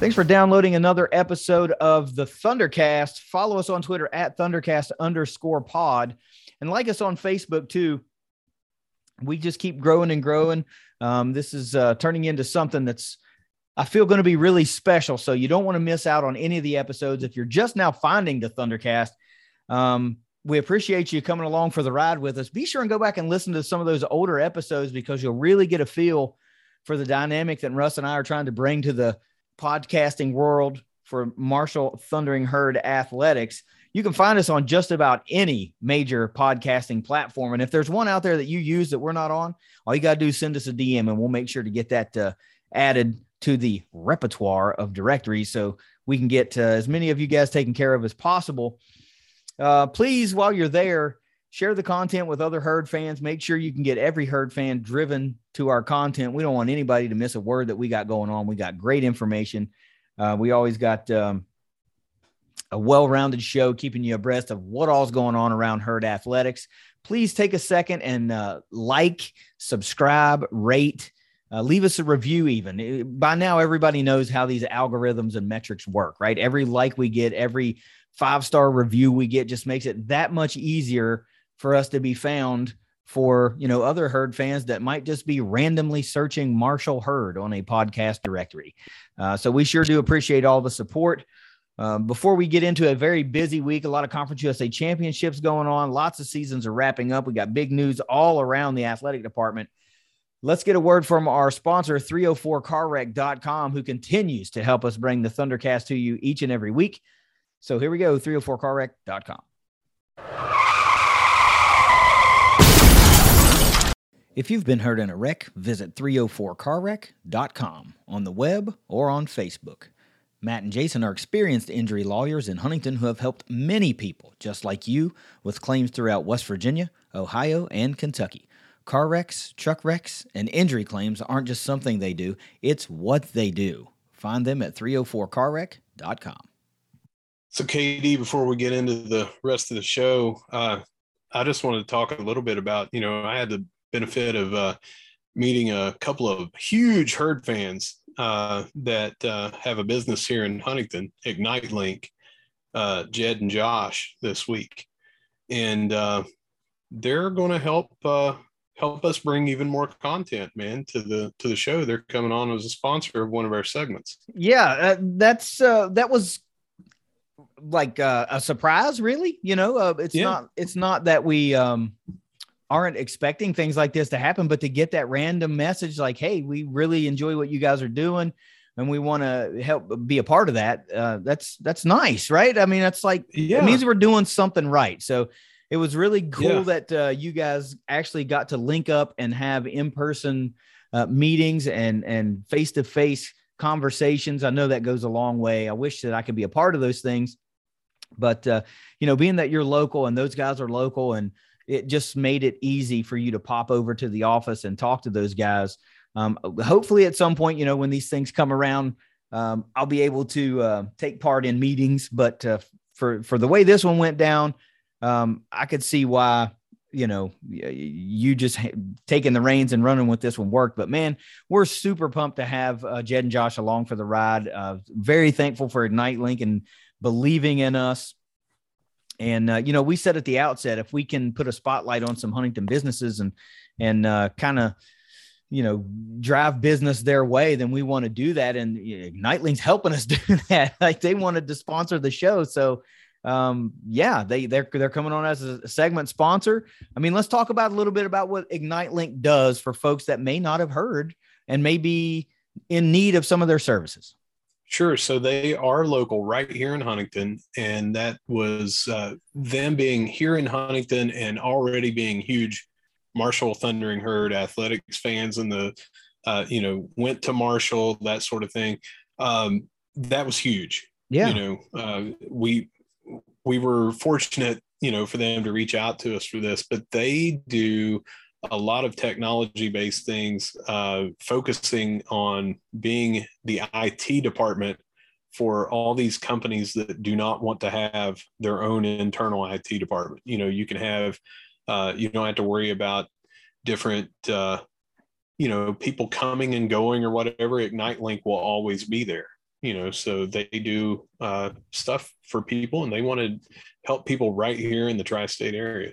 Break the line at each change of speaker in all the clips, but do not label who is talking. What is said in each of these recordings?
Thanks for downloading another episode of the Thundercast. Follow us on Twitter at Thundercast underscore pod and like us on Facebook too. We just keep growing and growing. Um, this is uh, turning into something that's, I feel, going to be really special. So you don't want to miss out on any of the episodes. If you're just now finding the Thundercast, um, we appreciate you coming along for the ride with us. Be sure and go back and listen to some of those older episodes because you'll really get a feel for the dynamic that Russ and I are trying to bring to the podcasting world for Marshall Thundering Herd Athletics. You can find us on just about any major podcasting platform. And if there's one out there that you use that we're not on, all you got to do is send us a DM and we'll make sure to get that uh, added to the repertoire of directories so we can get uh, as many of you guys taken care of as possible. Uh, please, while you're there, share the content with other herd fans. Make sure you can get every herd fan driven to our content. We don't want anybody to miss a word that we got going on. We got great information. Uh, we always got um, a well-rounded show keeping you abreast of what all's going on around herd athletics. Please take a second and uh, like, subscribe, rate, uh, leave us a review. Even by now, everybody knows how these algorithms and metrics work, right? Every like we get, every five-star review we get, just makes it that much easier for us to be found for you know other herd fans that might just be randomly searching marshall herd on a podcast directory. Uh, so we sure do appreciate all the support. Um, before we get into a very busy week a lot of conference usa championships going on lots of seasons are wrapping up. We got big news all around the athletic department. Let's get a word from our sponsor 304carwreck.com who continues to help us bring the thundercast to you each and every week. So here we go 304carwreck.com If you've been hurt in a wreck, visit 304carwreck.com on the web or on Facebook. Matt and Jason are experienced injury lawyers in Huntington who have helped many people, just like you, with claims throughout West Virginia, Ohio, and Kentucky. Car wrecks, truck wrecks, and injury claims aren't just something they do, it's what they do. Find them at 304carwreck.com.
So, KD, before we get into the rest of the show, uh, I just wanted to talk a little bit about, you know, I had the benefit of uh, meeting a couple of huge herd fans uh, that uh, have a business here in Huntington, Ignite Link, uh, Jed and Josh this week, and uh, they're going to help uh, help us bring even more content, man, to the to the show. They're coming on as a sponsor of one of our segments.
Yeah, that's that was like a surprise, really. You know, it's yeah. not it's not that we. Um, aren't expecting things like this to happen, but to get that random message like, "Hey, we really enjoy what you guys are doing." and we want to help be a part of that uh, that's that's nice right i mean that's like yeah. it means we're doing something right so it was really cool yeah. that uh, you guys actually got to link up and have in-person uh, meetings and and face-to-face conversations i know that goes a long way i wish that i could be a part of those things but uh, you know being that you're local and those guys are local and it just made it easy for you to pop over to the office and talk to those guys. Um, hopefully, at some point, you know, when these things come around, um, I'll be able to uh, take part in meetings. But uh, for for the way this one went down, um, I could see why you know you just taking the reins and running with this one worked. But man, we're super pumped to have uh, Jed and Josh along for the ride. Uh, very thankful for Ignite Link and believing in us. And uh, you know, we said at the outset, if we can put a spotlight on some Huntington businesses and and uh, kind of you know drive business their way, then we want to do that. And you know, Ignite Link's helping us do that. like they wanted to sponsor the show, so um, yeah, they they're they're coming on as a segment sponsor. I mean, let's talk about a little bit about what Ignite Link does for folks that may not have heard and may be in need of some of their services.
Sure. So they are local right here in Huntington. And that was uh, them being here in Huntington and already being huge Marshall Thundering Herd athletics fans and the, uh, you know, went to Marshall, that sort of thing. Um, that was huge.
Yeah.
You know, uh, we we were fortunate, you know, for them to reach out to us for this, but they do a lot of technology based things, uh, focusing on being the IT department for all these companies that do not want to have their own internal IT department. You know, you can have, uh, you don't have to worry about different, uh, you know, people coming and going or whatever. Ignite Link will always be there. You know, so they do uh, stuff for people, and they want to help people right here in the tri-state area.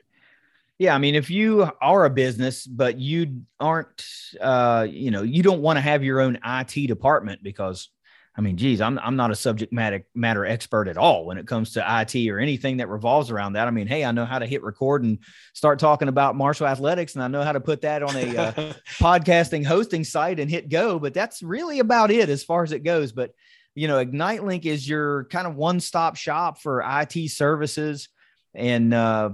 Yeah, I mean, if you are a business, but you aren't, uh, you know, you don't want to have your own IT department because I mean, geez, I'm I'm not a subject matter matter expert at all when it comes to IT or anything that revolves around that. I mean, hey, I know how to hit record and start talking about Marshall athletics, and I know how to put that on a uh, podcasting hosting site and hit go. But that's really about it as far as it goes. But you know, Ignite Link is your kind of one stop shop for IT services and uh,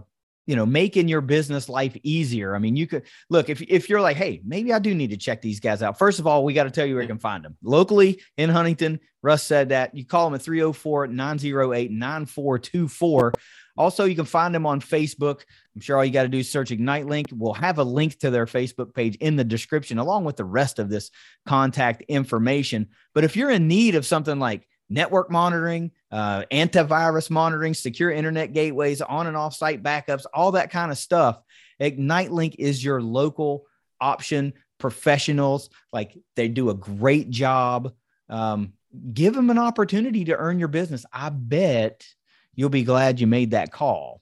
you know making your business life easier. I mean you could look if, if you're like hey maybe i do need to check these guys out. First of all we got to tell you where you can find them locally in huntington russ said that you call them at 304-908-9424 also you can find them on facebook. I'm sure all you got to do is search ignite link. We'll have a link to their facebook page in the description along with the rest of this contact information. But if you're in need of something like network monitoring, uh, antivirus monitoring, secure internet gateways, on and off site backups, all that kind of stuff. Ignite Link is your local option. Professionals, like they do a great job. Um, give them an opportunity to earn your business. I bet you'll be glad you made that call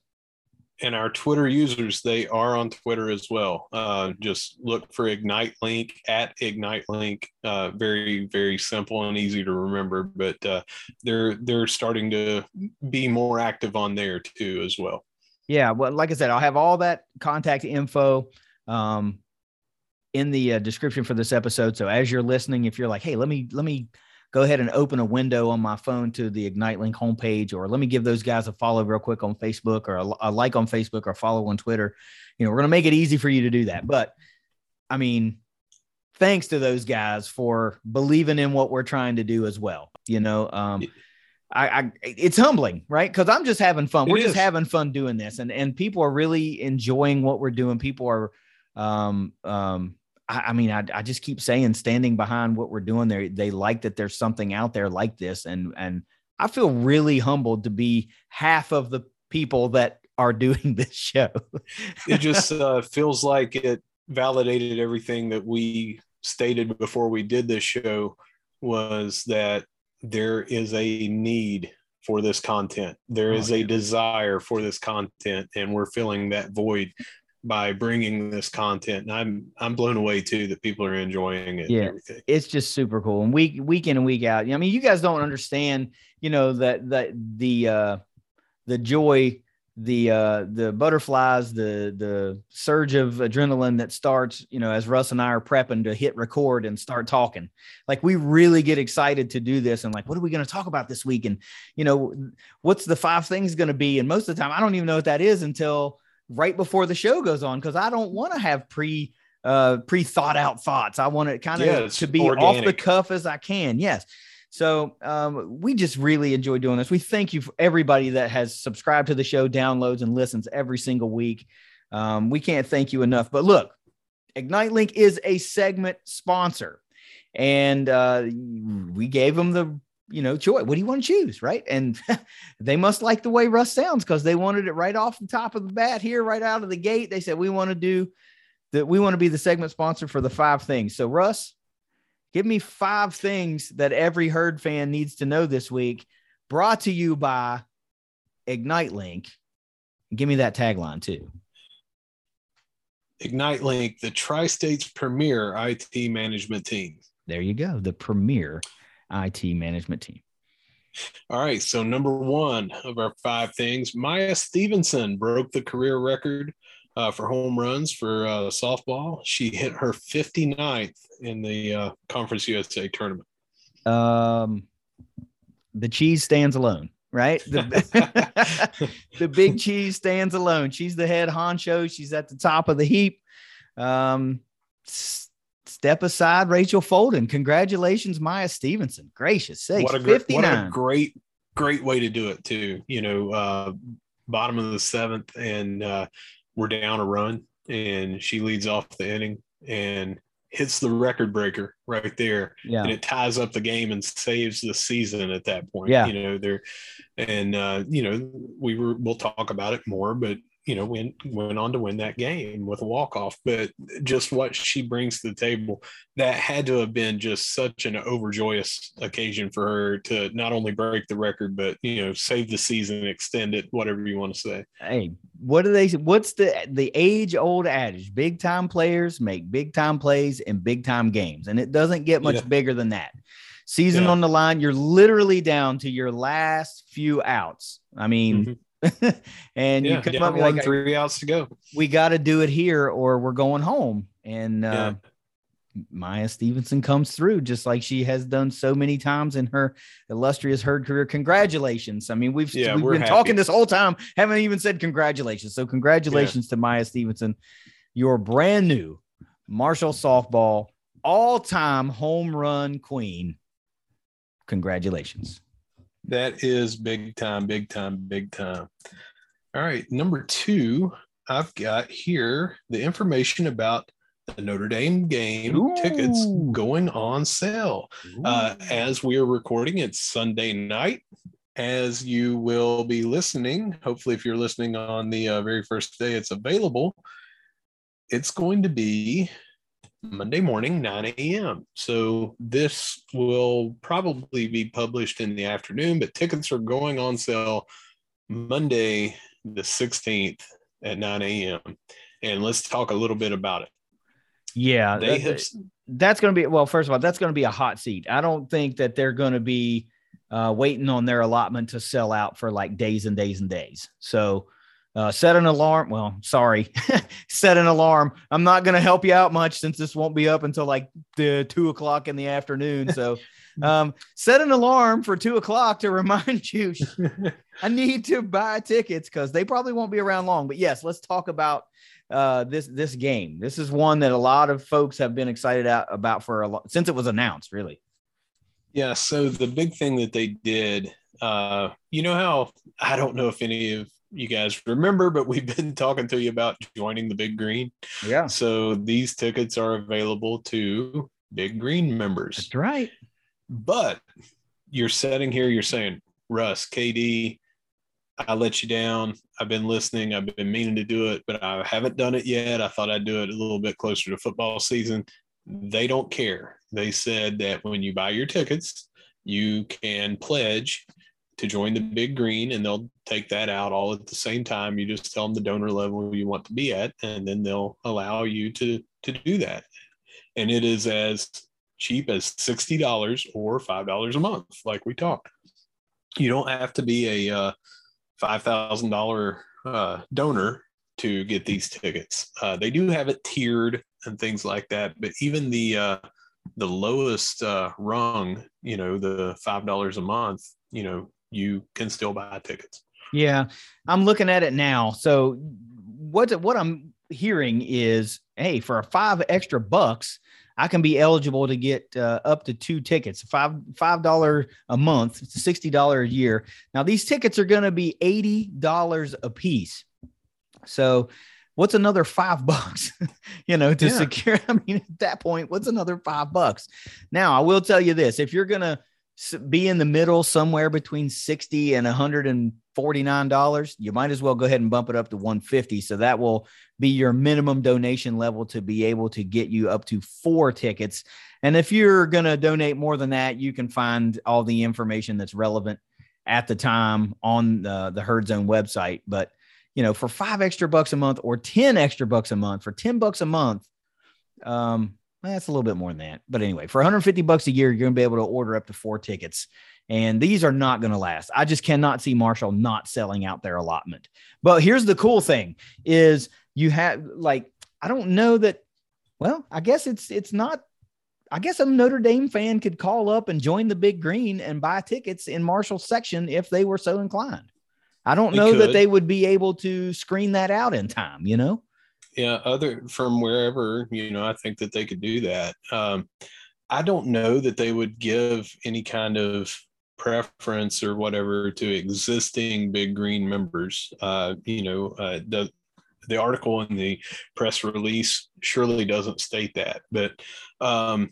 and our Twitter users, they are on Twitter as well. Uh, just look for Ignite Link at Ignite Link. Uh, very, very simple and easy to remember. But uh, they're they're starting to be more active on there too as well.
Yeah, well, like I said, I'll have all that contact info um, in the uh, description for this episode. So as you're listening, if you're like, hey, let me let me go ahead and open a window on my phone to the Ignite Link homepage, or let me give those guys a follow real quick on Facebook or a, a like on Facebook or follow on Twitter. You know, we're going to make it easy for you to do that. But I mean, thanks to those guys for believing in what we're trying to do as well. You know, um, I, I it's humbling, right? Because I'm just having fun. It we're is. just having fun doing this, and and people are really enjoying what we're doing. People are um um I, I mean, I, I just keep saying, standing behind what we're doing there, they like that there's something out there like this. And, and I feel really humbled to be half of the people that are doing this show.
it just uh, feels like it validated everything that we stated before we did this show was that there is a need for this content. There is oh, a desire for this content, and we're filling that void by bringing this content. And I'm I'm blown away too that people are enjoying it.
Yeah, it's just super cool. And week week in and week out. I mean, you guys don't understand, you know, that that the uh the joy, the uh the butterflies, the the surge of adrenaline that starts, you know, as Russ and I are prepping to hit record and start talking. Like we really get excited to do this and like, what are we going to talk about this week? And you know, what's the five things going to be? And most of the time, I don't even know what that is until right before the show goes on because I don't want to have pre uh pre thought out thoughts. I want it kind of yeah, to be organic. off the cuff as I can. Yes. So um, we just really enjoy doing this. We thank you for everybody that has subscribed to the show, downloads, and listens every single week. Um, we can't thank you enough. But look, Ignite Link is a segment sponsor, and uh, we gave them the you know, choice. What do you want to choose? Right. And they must like the way Russ sounds because they wanted it right off the top of the bat here, right out of the gate. They said, we want to do that. We want to be the segment sponsor for the five things. So, Russ, give me five things that every herd fan needs to know this week, brought to you by Ignite Link. Give me that tagline too.
Ignite Link, the Tri States premier IT management team.
There you go. The premier IT management team.
All right. So, number one of our five things Maya Stevenson broke the career record uh, for home runs for uh, softball. She hit her 59th in the uh, Conference USA tournament.
Um, the cheese stands alone, right? The, the big cheese stands alone. She's the head honcho. She's at the top of the heap. Um, step aside Rachel Folden. Congratulations, Maya Stevenson. Gracious sakes.
What a, great, what a great great way to do it too. You know, uh, bottom of the seventh, and uh, we're down a run, and she leads off the inning and hits the record breaker right there,
Yeah.
and it ties up the game and saves the season at that point.
Yeah.
you know there, and uh, you know we were we'll talk about it more, but you know went went on to win that game with a walk off. But just what she brings to the table, that had to have been just such an overjoyous occasion for her to not only break the record, but you know save the season, extend it, whatever you want to say.
Hey, what do they what's the the age old adage? Big time players make big time plays in big time games. And it doesn't get much
Yeah.
bigger than that. Season
Yeah.
on the line, you're literally down to your last few outs. I mean, mm-hmm. and you
Yeah,
come
down
up
one,
like
three outs to go.
we got to do it here or we're going home. And uh, Maya Stevenson comes through just like she has done so many times in her illustrious herd career. Congratulations. I mean, we've,
Yeah,
we've been
happy.
talking this whole time, haven't even said congratulations. So, congratulations to Maya Stevenson, your brand new Marshall softball all time home run queen. Congratulations.
That is big time, big time, big time. All right. Number two, I've got here the information about the Notre Dame game tickets going on sale. Uh, as we are recording, it's Sunday night. As you will be listening, hopefully, if you're listening on the uh, very first day it's available, it's going to be Monday morning, 9 a.m. So this will probably be published in the afternoon, but tickets are going on sale Monday, the 16th at 9 a.m. And let's talk a little bit about it.
yeah.
They have
that's going to be well first of all that's going to be a hot seat i don't think that they're going to be uh, waiting on their allotment to sell out for like days and days and days so uh, set an alarm well sorry set an alarm i'm not going to help you out much since this won't be up until like the two o'clock in the afternoon so um, set an alarm for two o'clock to remind you I need to buy tickets because they probably won't be around long. But yes, let's talk about uh, this this game. This is one that a lot of folks have been excited out about for a lot since it was announced. Really,
Yeah. So the big thing that they did, uh, you know how I don't know if any of you guys remember, but we've been talking to you about joining the Big Green.
yeah,
So these tickets are available to Big Green members.
that's right.
But you're sitting here, you're saying, Russ, KD, I let you down. I've been listening. I've been meaning to do it, but I haven't done it yet. I thought I'd do it a little bit closer to football season. They don't care. They said that when you buy your tickets, you can pledge to join the big green and they'll take that out all at the same time. You just tell them the donor level you want to be at, and then they'll allow you to to do that. And it is as cheap as $60 or $5 a month, like we talked. You don't have to be a uh, $5,000 uh, donor to get these tickets. Uh, they do have it tiered and things like that, but even the uh, the lowest uh, rung, you know, the five dollars a month, you know, you can still buy tickets.
Yeah, I'm looking at it now. So what what I'm hearing is, hey, for a five extra bucks, I can be eligible to get uh, up to two tickets, five five dollar a month, it's sixty dollar a year. Now these tickets are going to be eighty dollars a piece. So what's another five bucks? you know, to
Yeah.
secure. I mean, at that point, what's another five bucks? Now I will tell you this: if you're gonna be in the middle somewhere between 60 and 149 dollars you might as well go ahead and bump it up to 150 so that will be your minimum donation level to be able to get you up to four tickets. And if you're going to donate more than that you can find all the information that's relevant at the time on the, the herd zone website. But you know for five extra bucks a month or 10 extra bucks a month for 10 bucks a month um Eh, that's a little bit more than that. But anyway, for 150 bucks a year, you're going to be able to order up to four tickets. And these are not going to last. I just cannot see Marshall not selling out their allotment. But here's the cool thing is you have like I don't know that well, I guess it's it's not I guess a Notre Dame fan could call up and join the Big Green and buy tickets in Marshall's section if they were so inclined. I don't
They
know that they would be able to screen that out in time, you know?
Yeah other from wherever you know i think that they could do that um i don't know that they would give any kind of preference or whatever to existing Big Green members. Uh, you know, uh, the the article in the press release surely doesn't state that, but um,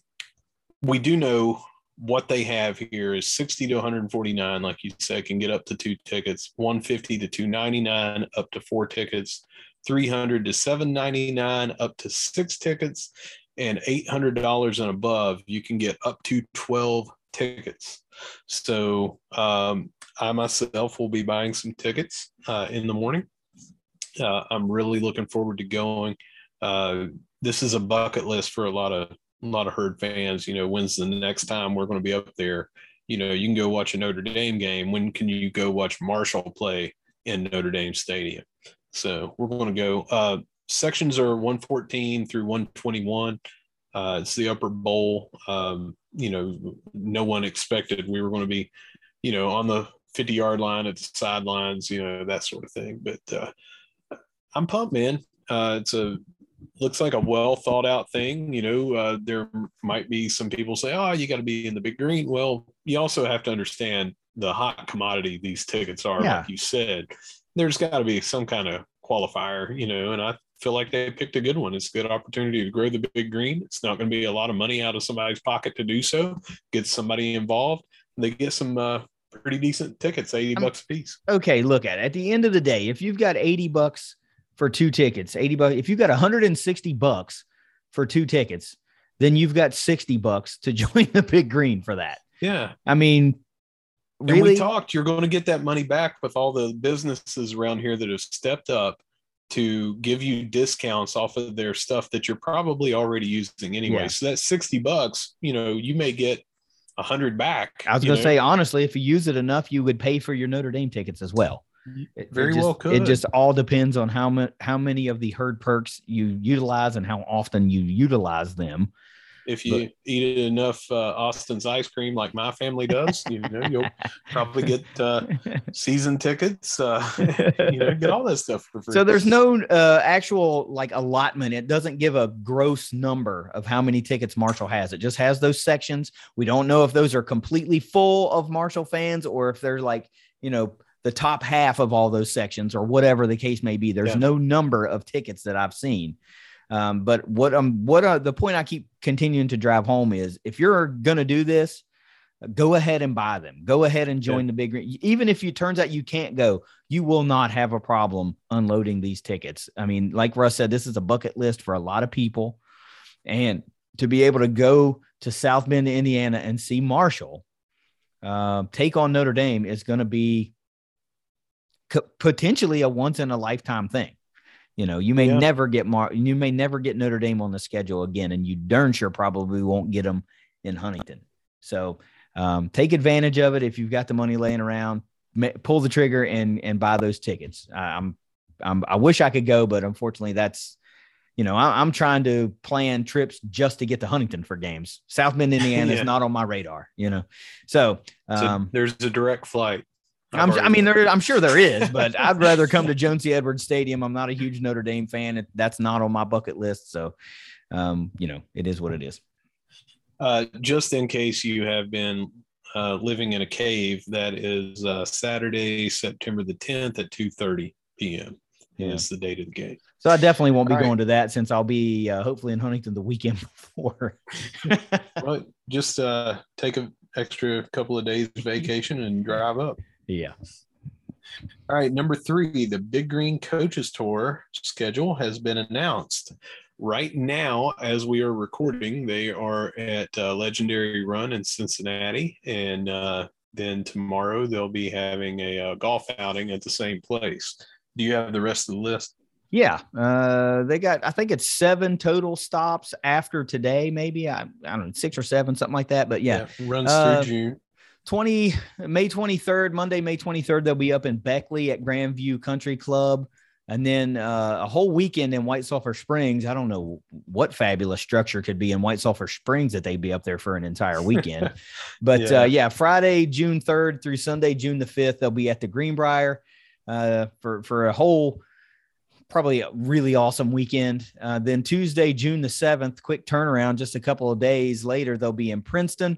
we do know what they have here is 60 to 149 like you said can get up to two tickets 150 to 299 up to four tickets 300 to 799 up to six tickets and $800 and above you can get up to 12 tickets. So um, i myself will be buying some tickets uh, in the morning. Uh, i'm really looking forward to going. Uh, this is a bucket list for a lot of a lot of herd fans. You know when's the next time we're going to be up there? You know you can go watch a notre dame game. When can you go watch marshall play in notre dame stadium so we're going to go uh, sections are 114 through 121 uh, it's the upper bowl um, you know no one expected we were going to be you know on the 50 yard line at the sidelines you know that sort of thing but uh, i'm pumped man uh, it's a looks like a well thought out thing. You know, uh, there might be some people say, "Oh, you got to be in the big green." Well, you also have to understand the hot commodity these tickets are. Yeah. Like you said, there's got to be some kind of qualifier, you know. And I feel like they picked a good one. It's a good opportunity to grow the big green. It's not going to be a lot of money out of somebody's pocket to do so. Get somebody involved. They get some uh, pretty decent tickets, 80 bucks a piece.
Okay, look at it. At the end of the day, if you've got 80 bucks for two tickets, 80 bucks. If you've got 160 bucks for two tickets, then you've got 60 bucks to join the big green for that.
Yeah.
I mean,
really and we talked, you're going to get that money back with all the businesses around here that have stepped up to give you discounts off of their stuff that you're probably already using anyway. Yeah. So that 60 bucks, you know, you may get hundred back.
I was going to say, honestly, if you use it enough, you would pay for your Notre Dame tickets as well. Mm-hmm.
It, Very
it just,
well could.
It just all depends on how much how many of the herd perks you utilize and how often you utilize them.
If you but, eat enough uh, Austin's ice cream like my family does, you know you'll probably get uh, season tickets. Uh, you know, get all that stuff for free.
So there's no uh, actual like allotment. It doesn't give a gross number of how many tickets Marshall has. It just has those sections. We don't know if those are completely full of Marshall fans or if they're like you know the top half of all those sections or whatever the case may be. There's yeah. no number of tickets that I've seen. Um, but what um what uh, the point I keep continuing to drive home is if you're gonna do this, go ahead and buy them. Go ahead and join yeah. the big even if it turns out you can't go, you will not have a problem unloading these tickets. I mean, like Russ said, this is a bucket list for a lot of people. And to be able to go to South Bend, Indiana and see Marshall uh, take on Notre Dame is going to be potentially a once in a lifetime thing. You know, you may yeah. never get Mar, you may never get Notre Dame on the schedule again, and you darn sure probably won't get them in Huntington. So um, take advantage of it if you've got the money laying around. Pull the trigger and and buy those tickets. I'm, I'm I wish I could go, but unfortunately, that's you know I, am trying to plan trips just to get to Huntington for games. South Bend, Indiana yeah. is not on my radar. You know, so, um, so
there's a direct flight.
I'm, I mean, there, I'm sure there is, but I'd rather come to Joan C. Edwards Stadium. I'm not a huge Notre Dame fan. That's not on my bucket list. So, um, you know, it is what it is.
Uh, just in case you have been uh, living in a cave, that is uh, Saturday, September the 10th at 2:30 p.m. Yeah. Is the date of the game.
So I definitely won't be All going right. to that since I'll be uh, hopefully in Huntington the weekend before.
well, just uh, take an extra couple of days vacation and drive up.
Yeah.
All right, number three, the Big Green Coaches Tour schedule has been announced. Right now, as we are recording, they are at uh, Legendary Run in Cincinnati, and uh, then tomorrow they'll be having a uh, golf outing at the same place. Do you have the rest of the list?
Yeah, uh, they got. I think it's seven total stops after today. Maybe I, I don't know, six or seven, something like that. But yeah,
yeah runs uh, through June.
20 May 23rd, Monday, May 23rd, they'll be up in Beckley at Grandview Country Club. And then uh, a whole weekend in White Sulphur Springs. I don't know what fabulous structure could be in White Sulphur Springs that they'd be up there for an entire weekend. but yeah. Uh, yeah. Friday, June 3rd through Sunday, June the 5th, they'll be at the Greenbrier uh, for, for a whole, probably a really awesome weekend. Uh, then Tuesday, June the 7th, quick turnaround, just a couple of days later, they'll be in Princeton.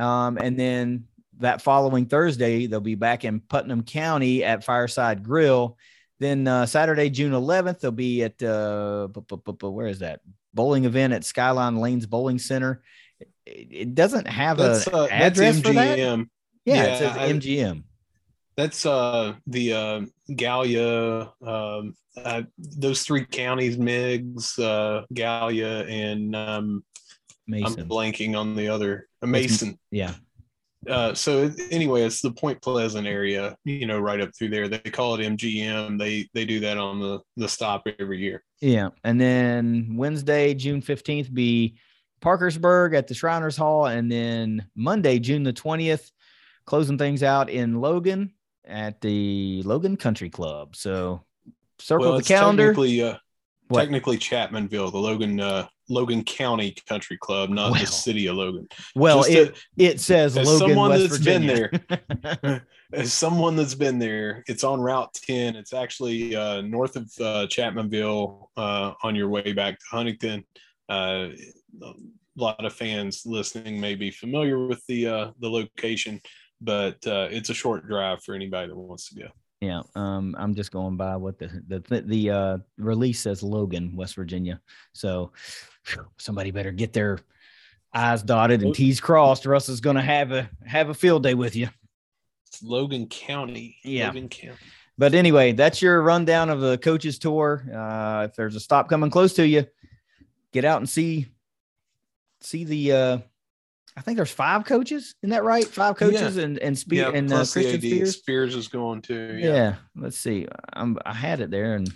Um, and then that following Thursday, they'll be back in Putnam County at Fireside Grill. Then uh, Saturday, June 11th, they'll be at uh, where is that bowling event at Skyline Lanes Bowling Center. It, it doesn't have
That's,
a
uh, that's
address for that.
MGM.
Yeah,
Yeah,
it says
I-
MGM.
That's uh the uh Gallia um uh, those three counties, Meigs, uh Gallia, and um
Mason.
I'm blanking on the other uh, Mason.
yeah.
Uh so anyway, it's the Point Pleasant area, you know, right up through there. They call it MGM. They they do that on the the stop every year.
Yeah. And then Wednesday, June 15th, be Parkersburg at the Shriners Hall. And then Monday, June the 20th, closing things out in Logan at the Logan Country Club. So circle
well,
the calendar.
technically uh technically Chapmanville, the Logan uh Logan County Country Club, not
Well,
the city of Logan.
Well,
Just
it, it says
as
Logan,
someone
West
that's been
there,
as someone that's been there, it's on Route 10. It's actually uh, north of uh, Chapmanville uh, on your way back to Huntington. Uh, a lot of fans listening may be familiar with the uh, the location, but uh, it's a short drive for anybody that wants to go.
Yeah, um, I'm just going by what the the the uh, release says Logan, West Virginia. So somebody better get their eyes dotted and T's crossed, or else it's going to have a have a field day with you.
It's Logan County.
Yeah.
Logan County.
But anyway, that's your rundown of the coaches tour. Uh, if there's a stop coming close to you, get out and see see the. Uh, I think there's five coaches. Isn't that right? Five coaches and and Spe-
Yeah,
and uh, Christian. Spears.
Spears is going too.
Yeah.
Yeah.
Let's see. I'm, I had it there, and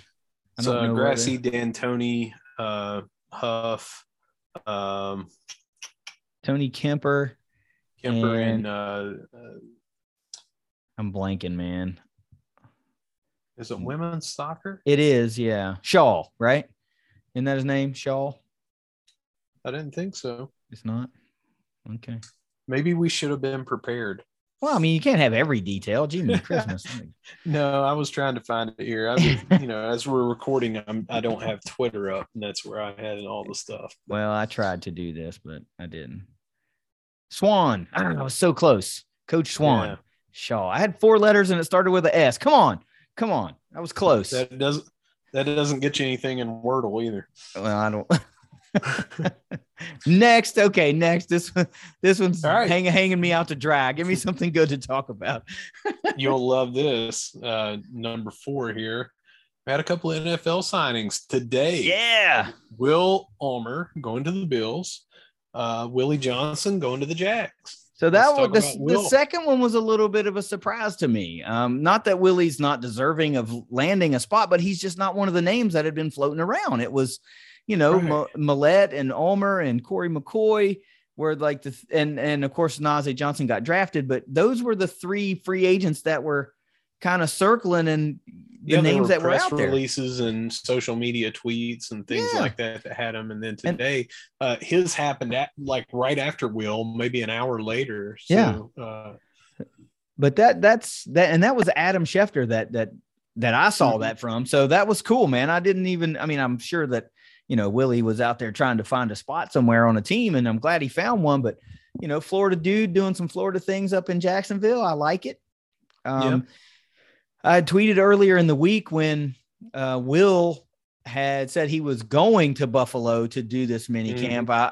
I don't
uh,
Grassi,
D'Antoni, uh, Huff, um,
Tony Kemper.
Kemper,
And-
and uh, uh,
I'm blanking, man.
is it women's soccer?
It is, yeah. Shaw, right? Isn't that his name? Shaw?
I didn't think so.
It's not. Okay.
Maybe we should have been prepared.
Well, I mean, you can't have every detail. Jimmy Christmas.
No, I was trying to find it here. I, you know, as we're recording, I'm, I don't have Twitter up, and that's where I had all the stuff.
well, I tried to do this, but I didn't. Swan. Ah, I was so close. Coach Swan.
Yeah.
Shaw. I had four letters and it started with a S. Come on. Come on. I was close.
That doesn't that doesn't get you anything in Wordle either.
well, I don't. next. Okay. Next. This one, this one's
right.
hanging, hanging me out to dry. Give me something good to talk about.
You'll love this. Uh, number four here. We had a couple of NFL signings today.
Yeah.
Will Ulmer going to the Bills. Uh, Willie Johnson going to the Jags.
So that was the, the second one was a little bit of a surprise to me. Um, not that Willie's not deserving of landing a spot, but he's just not one of the names that had been floating around. It was, you know,
Right.
Millette and Ulmer and Corey McCoy were like the and and of course Nazeeh Johnson got drafted, but those were the three free agents that were kind of circling and
Yeah, there
names
were
that were
press
out there.
releases and social media tweets and things
Yeah.
like that that had him. And then
And-
today, uh, his happened at like right after Will, maybe an hour later. So,
Yeah.
Uh,
but that that's that and that was Adam Schefter that that that I saw
Mhm.
that from. So that was cool, man. I didn't even I mean, I'm sure that you know Willie was out there trying to find a spot somewhere on a team and I'm glad he found one, but you know, Florida dude doing some Florida things up in Jacksonville. I like it. Um I tweeted earlier in the week when uh Will had said he was going to Buffalo to do this mini
Mhm.
camp. I,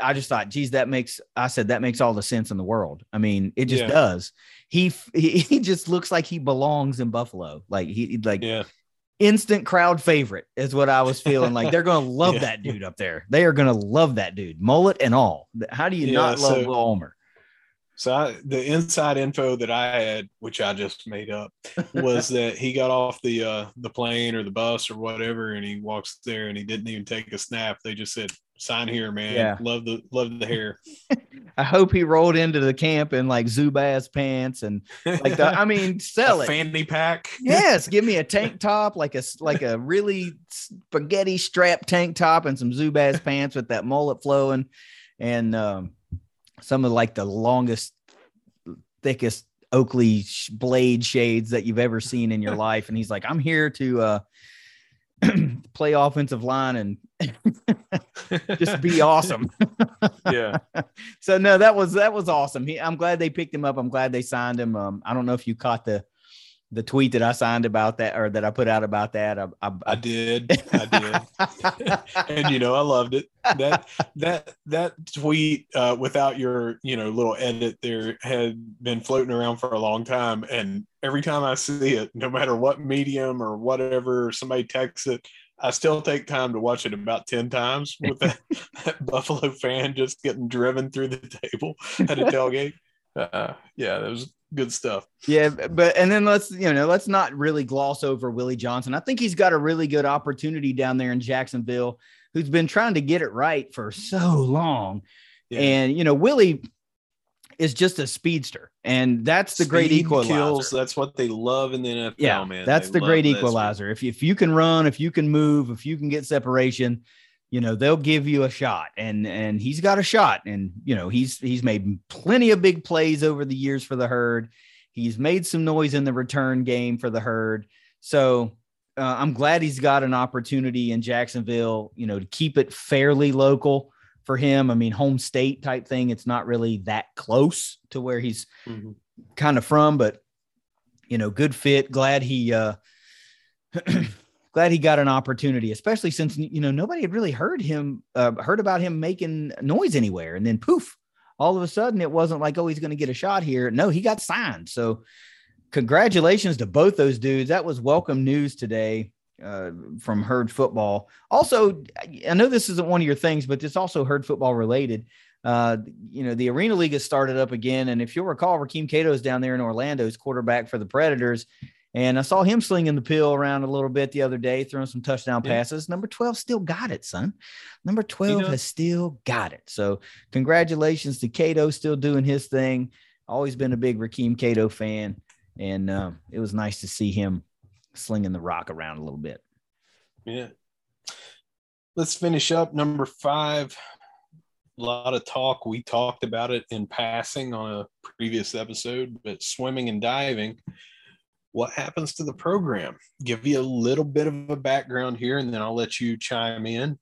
I I just thought, geez, that makes I said that makes all the sense in the world. I mean, it just
Yeah.
does. He, he he just looks like he belongs in Buffalo. Like he like
yeah.
instant crowd favorite is what I was feeling. like they're gonna love
Yeah.
that dude up there. They are gonna love that dude, mullet and all. How do you not love
so-
Will Ulmer?
So I, the inside info that I had, which I just made up, was that he got off the uh, the plane or the bus or whatever, and he walks there and he didn't even take a snap. They just said, "Sign here, man.
Yeah.
Love the love the hair."
I hope he rolled into the camp in like Zubaz pants and like the, I mean, sell it.
fanny pack.
yes, give me a tank top, like a like a really spaghetti strap tank top and some Zubaz pants with that mullet flowing, and um, some of like the longest, thickest Oakley sh- blade shades that you've ever seen in your life. And he's like, "I'm here to uh, play offensive line and just be awesome.
yeah.
So no, that was that was awesome. He, I'm glad they picked him up. I'm glad they signed him. Um, I don't know if you caught the the tweet that I signed about that or that I put out about that. I, I,
I did. I did. and you know, I loved it. That that that tweet uh, without your, you know, little edit there had been floating around for a long time. And every time I see it, no matter what medium or whatever, somebody texts it, I still take time to watch it about 10 times with that, that Buffalo fan just getting driven through the table at a tailgate. Uh, yeah, that was good stuff.
Yeah, but and then let's you know let's not really gloss over Willie Johnson. I think he's got a really good opportunity down there in Jacksonville, who's been trying to get it right for so long. Yeah. And you know Willie is just a speedster, and that's the Speed great equalizer. Kills,
that's what they love in the NFL,
yeah,
man.
That's they the great equalizer. If if you can run, if you can move, if you can get separation, you know they'll give you a shot and and he's got a shot and you know he's he's made plenty of big plays over the years for the herd. He's made some noise in the return game for the herd. So uh, i'm glad he's got an opportunity in jacksonville you know to keep it fairly local for him. I mean home state type thing it's not really that close to where he's mm-hmm. kind of from but you know good fit. Glad he uh glad he got an opportunity, especially since you know nobody had really heard him uh, heard about him making noise anywhere, and then poof, all of a sudden it wasn't like oh he's going to get a shot here. No, he got signed. So congratulations to both those dudes. That was welcome news today uh, from Herd Football. Also, I know this isn't one of your things, but it's also Herd Football related. Uh, you know, the Arena League has started up again. And if you'll recall, Rakeem Cato is down there in Orlando, is quarterback for the Predators. And I saw him slinging the pill around a little bit the other day, throwing some touchdown yeah. passes. Number 12 still got it, son. Number 12 has still got it. So, congratulations to Cato, still doing his thing. Always been a big Rakeem Cato fan. And uh, it was nice to see him slinging the rock around a little bit.
Yeah. Let's finish up. Number five. A lot of talk. We talked about it in passing on a previous episode, but swimming and diving what happens to the program? Give you a little bit of a background here, and then I'll let you chime in.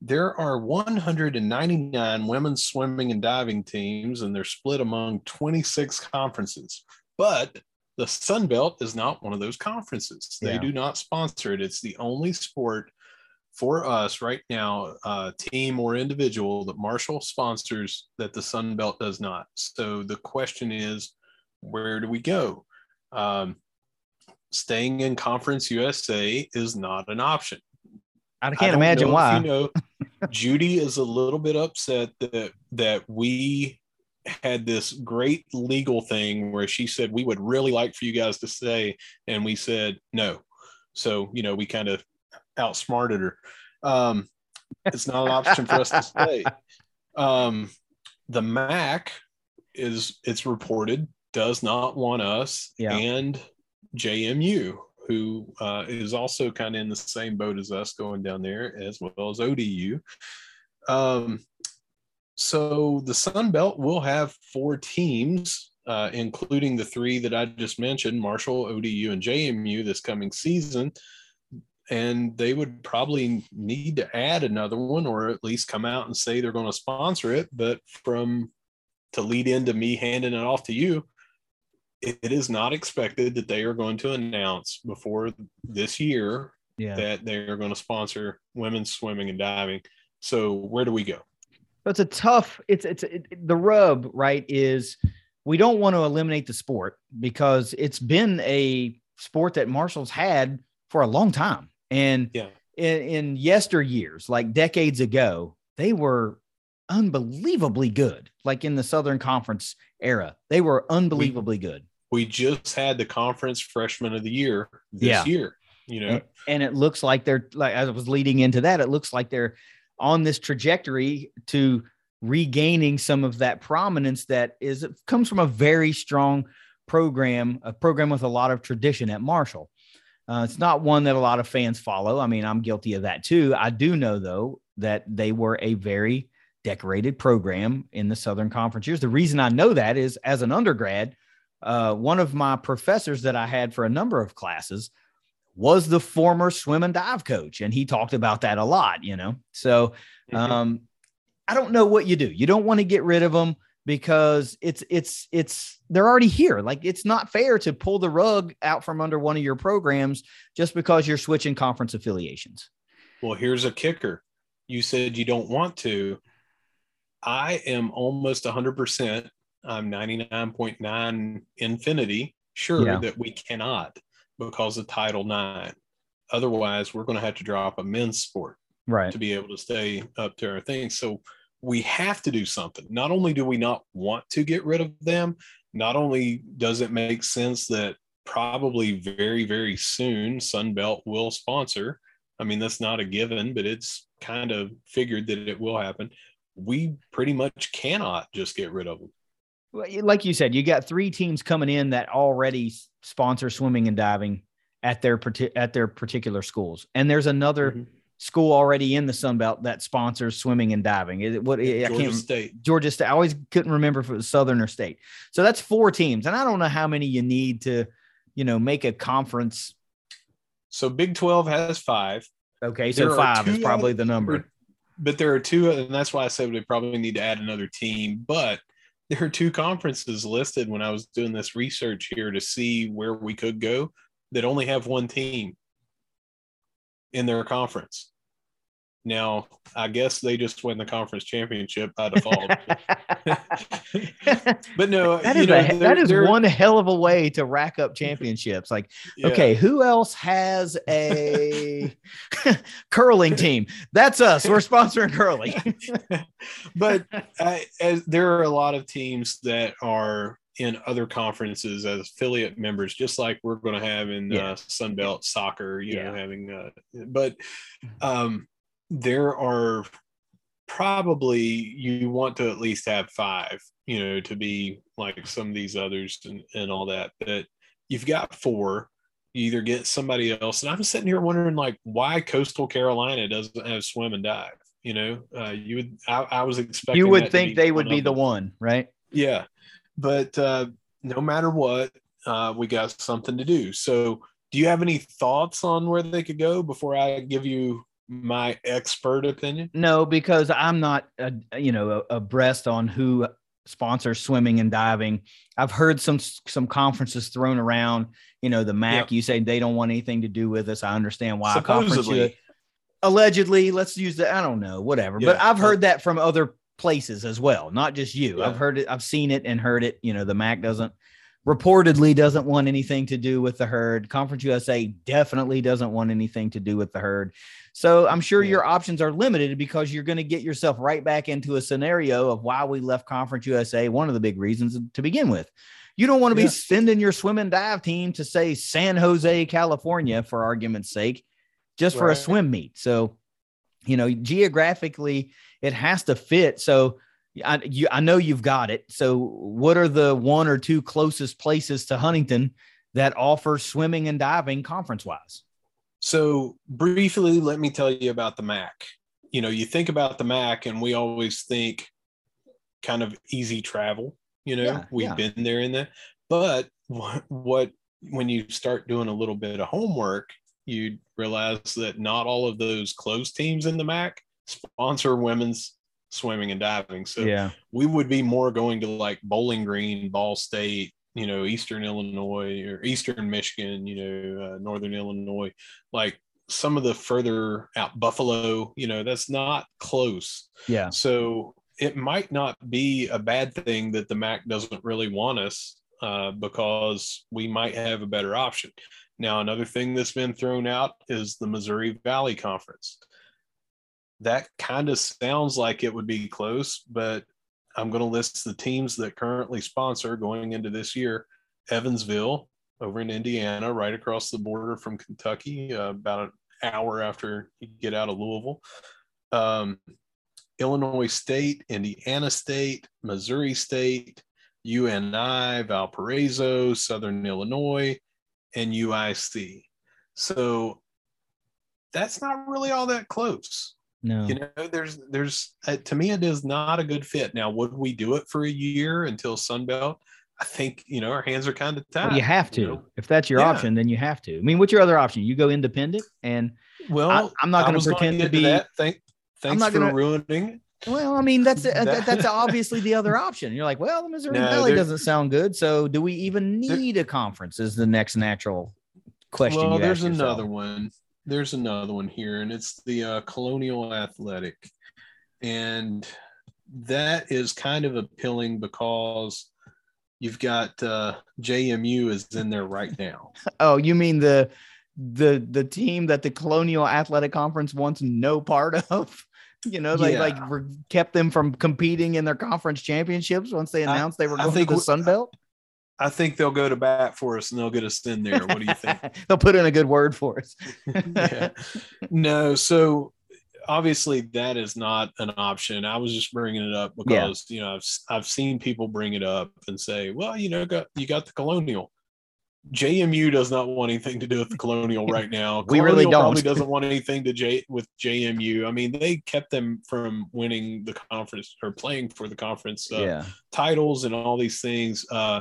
There are 199 women's swimming and diving teams, and they're split among 26 conferences. But the Sun Belt is not one of those conferences. They yeah. do not sponsor it. It's the only sport for us right now, uh, team or individual, that Marshall sponsors that the Sun Belt does not. So the question is, where do we go? Um, staying in Conference USA is not an option.
I can't I imagine why.
You know, Judy is a little bit upset that that we had this great legal thing where she said we would really like for you guys to stay, and we said no. So you know, we kind of outsmarted her. Um, it's not an option for us to stay. Um, the MAC is it's reported does not want us yeah. and JMU, who uh, is also kind of in the same boat as us going down there, as well as ODU. Um, so the Sun Belt will have four teams, uh, including the three that I just mentioned Marshall, ODU, and JMU this coming season. And they would probably need to add another one or at least come out and say they're going to sponsor it. But from to lead into me handing it off to you, it is not expected that they are going to announce before this year yeah. that they are going to sponsor women's swimming and diving. So where do we go?
It's a tough. It's it's it, the rub, right? Is we don't want to eliminate the sport because it's been a sport that Marshall's had for a long time, and
yeah.
in, in yesteryears, like decades ago, they were unbelievably good. Like in the Southern Conference era, they were unbelievably we, good
we just had the conference freshman of the year this yeah. year you know? And,
it looks like they're like as i was leading into that it looks like they're on this trajectory to regaining some of that prominence that is comes from a very strong program a program with a lot of tradition at marshall. Uh, it's not one that a lot of fans follow. I mean i'm guilty of that too. I do know though that they were a very decorated program in the southern conference years. The reason i know that is as an undergrad uh, one of my professors that I had for a number of classes was the former swim and dive coach. And he talked about that a lot, you know. So mm-hmm. um, I don't know what you do. You don't want to get rid of them because it's it's it's they're already here. Like it's not fair to pull the rug out from under one of your programs just because you're switching conference affiliations.
Well, here's a kicker. You said you don't want to. I am almost 100%. Um, I'm 99.9 infinity sure yeah. that we cannot because of Title IX. Otherwise, we're going to have to drop a men's sport
right
to be able to stay up to our thing. So we have to do something. Not only do we not want to get rid of them, not only does it make sense that probably very, very soon Sunbelt will sponsor. I mean, that's not a given, but it's kind of figured that it will happen. We pretty much cannot just get rid of them.
Well, like you said, you got three teams coming in that already sponsor swimming and diving at their at their particular schools, and there's another mm-hmm. school already in the Sun Belt that sponsors swimming and diving. It, what
Georgia I can't State,
Georgia State. I always couldn't remember if it was Southern or State. So that's four teams, and I don't know how many you need to, you know, make a conference.
So Big Twelve has five.
Okay, so there five is probably the number.
But there are two, and that's why I said we probably need to add another team. But there are two conferences listed when I was doing this research here to see where we could go that only have one team in their conference. Now, I guess they just win the conference championship by default. but no,
that is, know, a, that is one hell of a way to rack up championships. Like, yeah. okay, who else has a curling team? That's us. We're sponsoring curling.
but I, as, there are a lot of teams that are in other conferences as affiliate members, just like we're going to have in yeah. uh, Sunbelt soccer, you yeah. know, having, uh, but um, there are probably you want to at least have five, you know, to be like some of these others and, and all that. But you've got four. You either get somebody else, and I'm sitting here wondering like why Coastal Carolina doesn't have swim and dive. You know, uh, you would. I, I was expecting.
You would think they would be the one, right?
Yeah, but uh, no matter what, uh, we got something to do. So, do you have any thoughts on where they could go before I give you my expert opinion?
No, because I'm not, uh, you know, abreast on who sponsors swimming and diving. I've heard some some conferences thrown around. You know, the MAC. You say they don't want anything to do with us. I understand why.
Supposedly,
allegedly, let's use the. I don't know, whatever. Yeah. But I've heard that from other places as well, not just you. Yeah. I've heard it. I've seen it and heard it. You know, the MAC doesn't reportedly doesn't want anything to do with the herd. Conference USA definitely doesn't want anything to do with the herd. So I'm sure yeah. your options are limited because you're going to get yourself right back into a scenario of why we left Conference USA. One of the big reasons to begin with. You don't want to yeah. be sending your swim and dive team to say San Jose, California, for argument's sake, just for a swim meet. So, you know, geographically, it has to fit. So I, you, I know you've got it. So, what are the one or two closest places to Huntington that offer swimming and diving conference wise?
So, briefly, let me tell you about the MAC. You know, you think about the MAC, and we always think kind of easy travel. You know, yeah, we've yeah. been there in that. But what, what, when you start doing a little bit of homework, you realize that not all of those closed teams in the MAC sponsor women's swimming and diving. So
yeah,
we would be more going to like Bowling Green, Ball State, you know, Eastern Illinois or Eastern Michigan, you know, uh, Northern Illinois, like some of the further out Buffalo, you know, that's not close.
Yeah.
So it might not be a bad thing that the MAC doesn't really want us uh, because we might have a better option. Now, another thing that's been thrown out is the Missouri Valley Conference that kind of sounds like it would be close, but I'm going to list the teams that currently sponsor going into this year Evansville over in Indiana, right across the border from Kentucky, uh, about an hour after you get out of Louisville. Um, Illinois State, Indiana State, Missouri State, UNI, Valparaiso, Southern Illinois, and UIC. So that's not really all that close.
No.
You know, there's there's uh, to me it is not a good fit. Now, would we do it for a year until Sunbelt? I think you know our hands are kind of tied.
Well, you have to.
you know?
If that's your
Yeah.
option, then you have to. I mean, what's your other option? You go independent, and
Well,
I- I'm not gonna
was
pretend to be-
that. Thank, thanks
not
for
gonna-
ruining
well, I mean, that's that,
That-
that's obviously the other option. You're like, well, the Missouri
No,
Valley doesn't sound good, so do we even need a conference? Is the next natural question.
Well, there's another one. There's another one here, and it's the uh, Colonial Athletic, and that is kind of appealing because you've got uh, JMU is in there right now.
Oh, you mean the the the team that the Colonial Athletic Conference wants no part of? You know, they like
Yeah.
were, kept them from competing in their conference championships once they
I-
announced they were going to the Sun Belt.
I think they'll go to bat for us and they'll get us in there. What do you think?
They'll put in a good word for us.
yeah. No, so obviously that is not an option. I was just bringing it up
Yeah.
because you know I've I've seen people bring it up and say, well, you know, got you got the Colonial. JMU does not want anything to do with the Colonial right now.
We really don't.
Probably doesn't want anything to J with JMU. I mean, they kept them from winning the conference or playing for the conference uh,
yeah,
titles and all these things. Uh,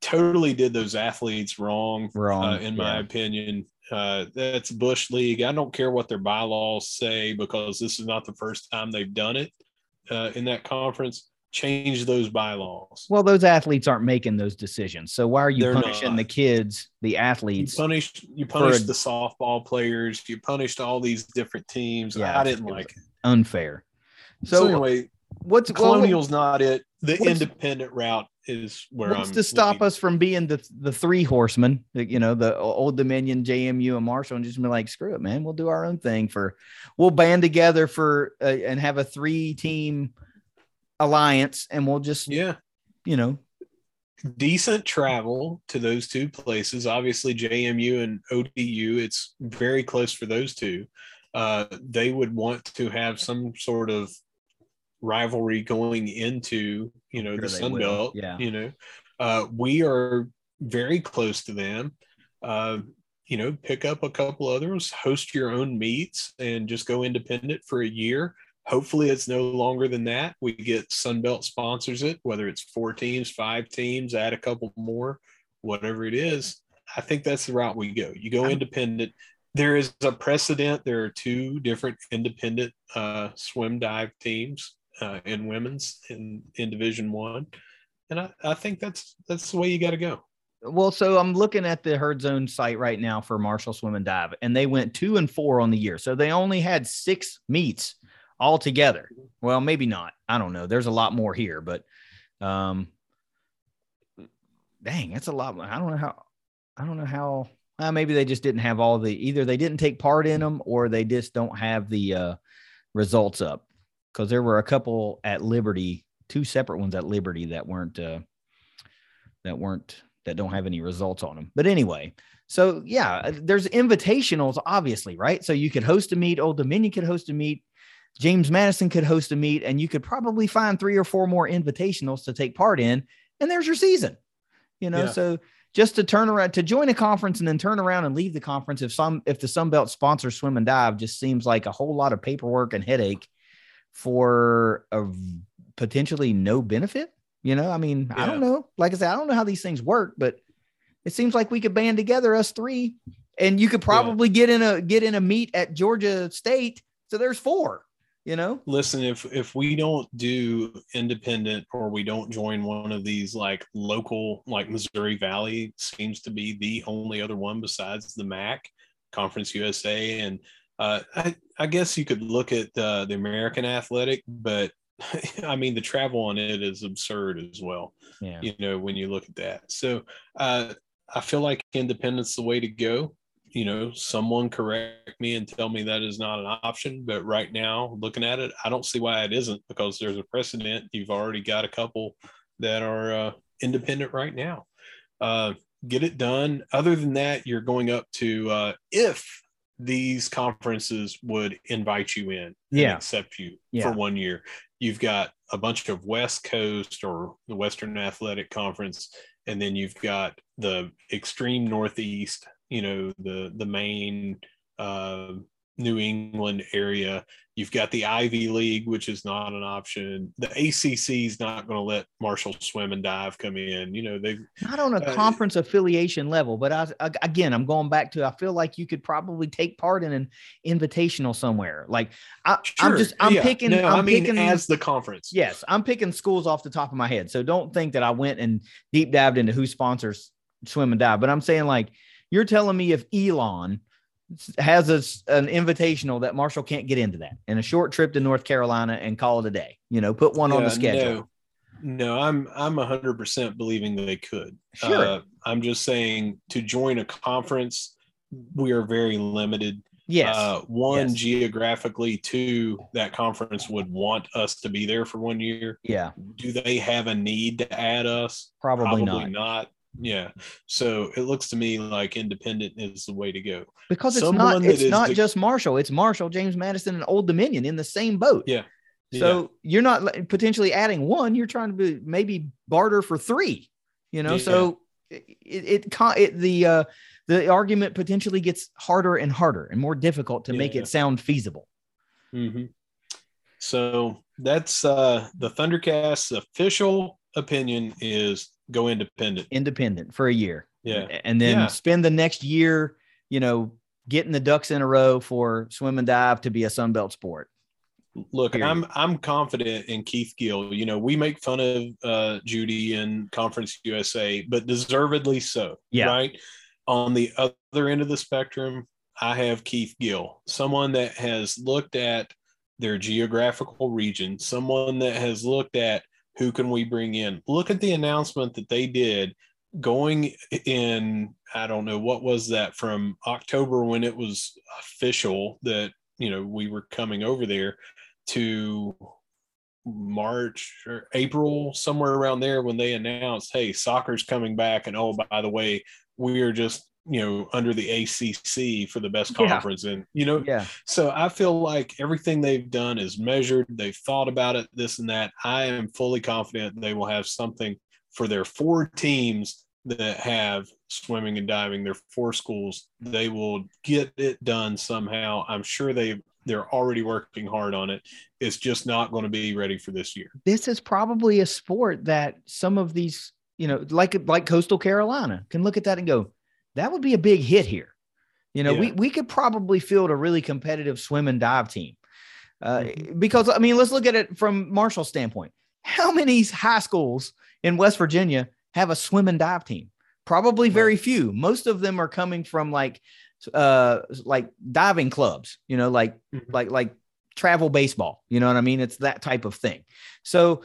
totally did those athletes wrong
wrong.
uh, in my
yeah.
opinion. Uh, that's Bush League. I don't care what their bylaws say because this is not the first time they've done it uh, in that conference. Change those bylaws.
Well, those athletes aren't making those decisions. So why are you
They're
punishing
not.
the kids, the
You
athletes?
punished you
For
punished the softball players. You punished all these different teams.
Yeah,
I didn't like. It.
Unfair.
So,
So,
anyway,
what's well,
Colonial's not it. The independent route is where
what's
I'm
to stop
looking.
us from being the the three horsemen? You know, the Old Dominion, JMU, and Marshall, and just be like, screw it, man. We'll do our own thing. For we'll band together for uh, and have a three team alliance, and we'll just
Yeah.
you know
decent travel to those two places. Obviously, JMU and ODU, it's very close for those two. Uh, they would want to have some sort of rivalry going into, you know,
Sure
the Sun
will,
Belt.
yeah.
You know, uh, we are very close to them. Uh, you know, pick up a couple others, host your own meets, and just go independent for a year. Hopefully, it's no longer than that. We get Sunbelt sponsors it, whether it's four teams, five teams, add a couple more, whatever it is. I think that's the route we go. You go independent. There is a precedent. There are two different independent uh, swim dive teams uh, in women's in, in Division One, and I, I think that's that's the way you got to go.
Well, so I'm looking at the Herd Zone site right now for Marshall Swim and Dive, and they went two and four on the year. So they only had six meets altogether. Well, maybe not. I don't know. There's a lot more here, but um, dang, that's a lot. I don't know how. I don't know how. Maybe they just didn't have all the either they didn't take part in them or they just don't have the uh, results up because there were a couple at Liberty, two separate ones at Liberty that weren't uh, that weren't that don't have any results on them. But anyway, so yeah, uh, there's invitationals, obviously, right? So you could host a meet, Old Dominion could host a meet, James Madison could host a meet, and you could probably find three or four more invitationals to take part in, and there's your season. You know,
Yeah.
so just to turn around to join a conference and then turn around and leave the conference if some if the Sun Belt sponsors swim and dive just seems like a whole lot of paperwork and headache for a potentially no benefit. You know, I mean, I don't know. Like I said, I don't know how these things work, but it seems like we could band together us three, and you could probably get in a get in a meet at Georgia State. So there's four. You know,
Listen, if if we don't do independent or we don't join one of these like local, like Missouri Valley seems to be the only other one besides the MAC Conference USA, and uh, I I guess you could look at uh, the American Athletic, but I mean the travel on it is absurd as well.
yeah.
you know when you look at that so uh i feel like independence the way to go you know someone correct me and tell me that is not an option but right now looking at it i don't see why it isn't because there's a precedent you've already got a couple that are uh, independent right now uh get it done other than that you're going up to uh if these conferences would invite you in and
Yeah.
accept you
Yeah.
for one year you've got a bunch of West Coast or the Western Athletic Conference, and then you've got the extreme Northeast. You know, the the main uh, New England area. You've got the Ivy League, which is not an option. The ACC is not going to let Marshall swim and dive come in. You know, they
not on a uh, conference affiliation level, but I, again, I'm going back to I feel like you could probably take part in an invitational somewhere. Like I, am just I'm yeah. picking. No, I'm
I mean
picking,
as the conference.
Yes, I'm picking schools off the top of my head. So don't think that I went and deep dived into who sponsors swim and dive. But I'm saying like you're telling me if Elon has a, an invitational that Marshall can't get into that and a short trip to North Carolina and call it a day. You know, put one yeah, on the schedule.
No, no, I'm I'm hundred percent believing they could.
Sure. Uh,
I'm just saying to join a conference, we are very limited.
Yes.
Uh, one yes. geographically, two that conference would want us to be there for one year.
Yeah.
Do they have a need to add us?
Probably, Probably not.
not. Yeah. So it looks to me like independent is the way to go.
Because it's Someone not it's not the, just Marshall, it's Marshall, James Madison, and Old Dominion in the same boat.
Yeah.
So yeah. you're not potentially adding one, you're trying to be, maybe barter for three, you know. Yeah. So it, it, it the uh the argument potentially gets harder and harder and more difficult to yeah. make it sound feasible.
Mm-hmm. So that's uh the Thundercast's official opinion is go independent.
Independent for a year.
Yeah.
And then yeah. spend the next year, you know, getting the ducks in a row for swim and dive to be a Sunbelt sport.
Look, Period. I'm I'm confident in Keith Gill. You know, we make fun of uh, Judy and Conference USA, but deservedly so.
Yeah.
Right. On the other end of the spectrum, I have Keith Gill, someone that has looked at their geographical region, someone that has looked at who can we bring in? Look at the announcement that they did going in, I don't know, what was that from October when it was official that, you know, we were coming over there to March or April, somewhere around there when they announced, hey, soccer's coming back. And oh, by the way, we are just you know under the ACC for the best conference. Yeah. and you know
yeah.
so I feel like everything they've done is measured. They've thought about it this and that. I am fully confident they will have something for their four teams that have swimming and diving their four schools. They will get it done somehow. I'm sure they they're already working hard on it. It's just not going to be ready for this year.
This is probably a sport that some of these you know like like coastal Carolina. Can look at that and go that would be a big hit here. You know, yeah. we, we could probably field a really competitive swim and dive team. Uh, mm-hmm. Because, I mean, let's look at it from Marshall's standpoint. How many high schools in West Virginia have a swim and dive team? Probably very right. few. Most of them are coming from like, uh, like diving clubs, you know, like, mm-hmm. like, like travel baseball. You know what I mean? It's that type of thing. So,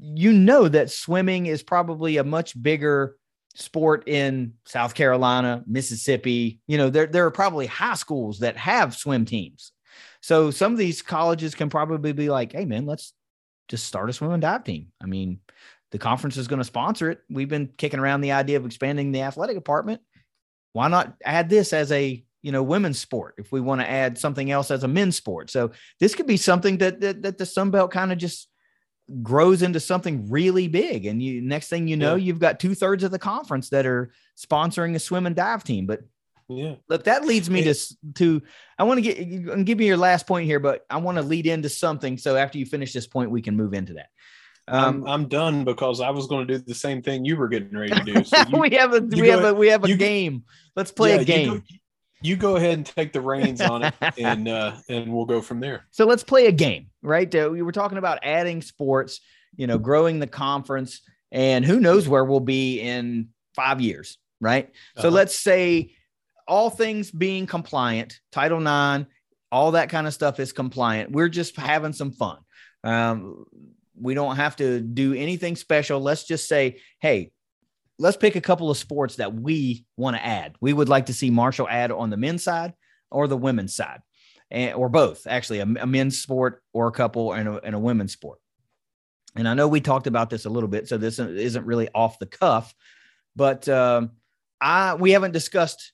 you know that swimming is probably a much bigger sport in South Carolina, Mississippi. You know, there, there are probably high schools that have swim teams. So some of these colleges can probably be like, hey, man, let's just start a swim and dive team. I mean, the conference is going to sponsor it. We've been kicking around the idea of expanding the athletic department. Why not add this as a you know women's sport if we want to add something else as a men's sport? So this could be something that that, that the Sun Belt kind of just grows into something really big. And you next thing you know, yeah. you've got two thirds of the conference that are sponsoring a swim and dive team. But
yeah,
look, that leads me to to I want to get and give me your last point here, but I want to lead into something. So after you finish this point, we can move into that.
Um, I'm, I'm done because I was going to do the same thing you were getting ready to do. So
you, we have a we have a we have a game. Let's play yeah, a game.
You go, you go ahead and take the reins on it and uh and we'll go from there.
So let's play a game right? Uh, we were talking about adding sports you know growing the conference and who knows where we'll be in five years right? Uh-huh. so let's say all things being compliant title nine all that kind of stuff is compliant. We're just having some fun. Um, we don't have to do anything special. Let's just say hey let's pick a couple of sports that we want to add. We would like to see Marshall add on the men's side or the women's side, and, or both, actually, a, a men's sport or a couple and a, and a women's sport. And I know we talked about this a little bit, so this isn't really off the cuff, but um, I we haven't discussed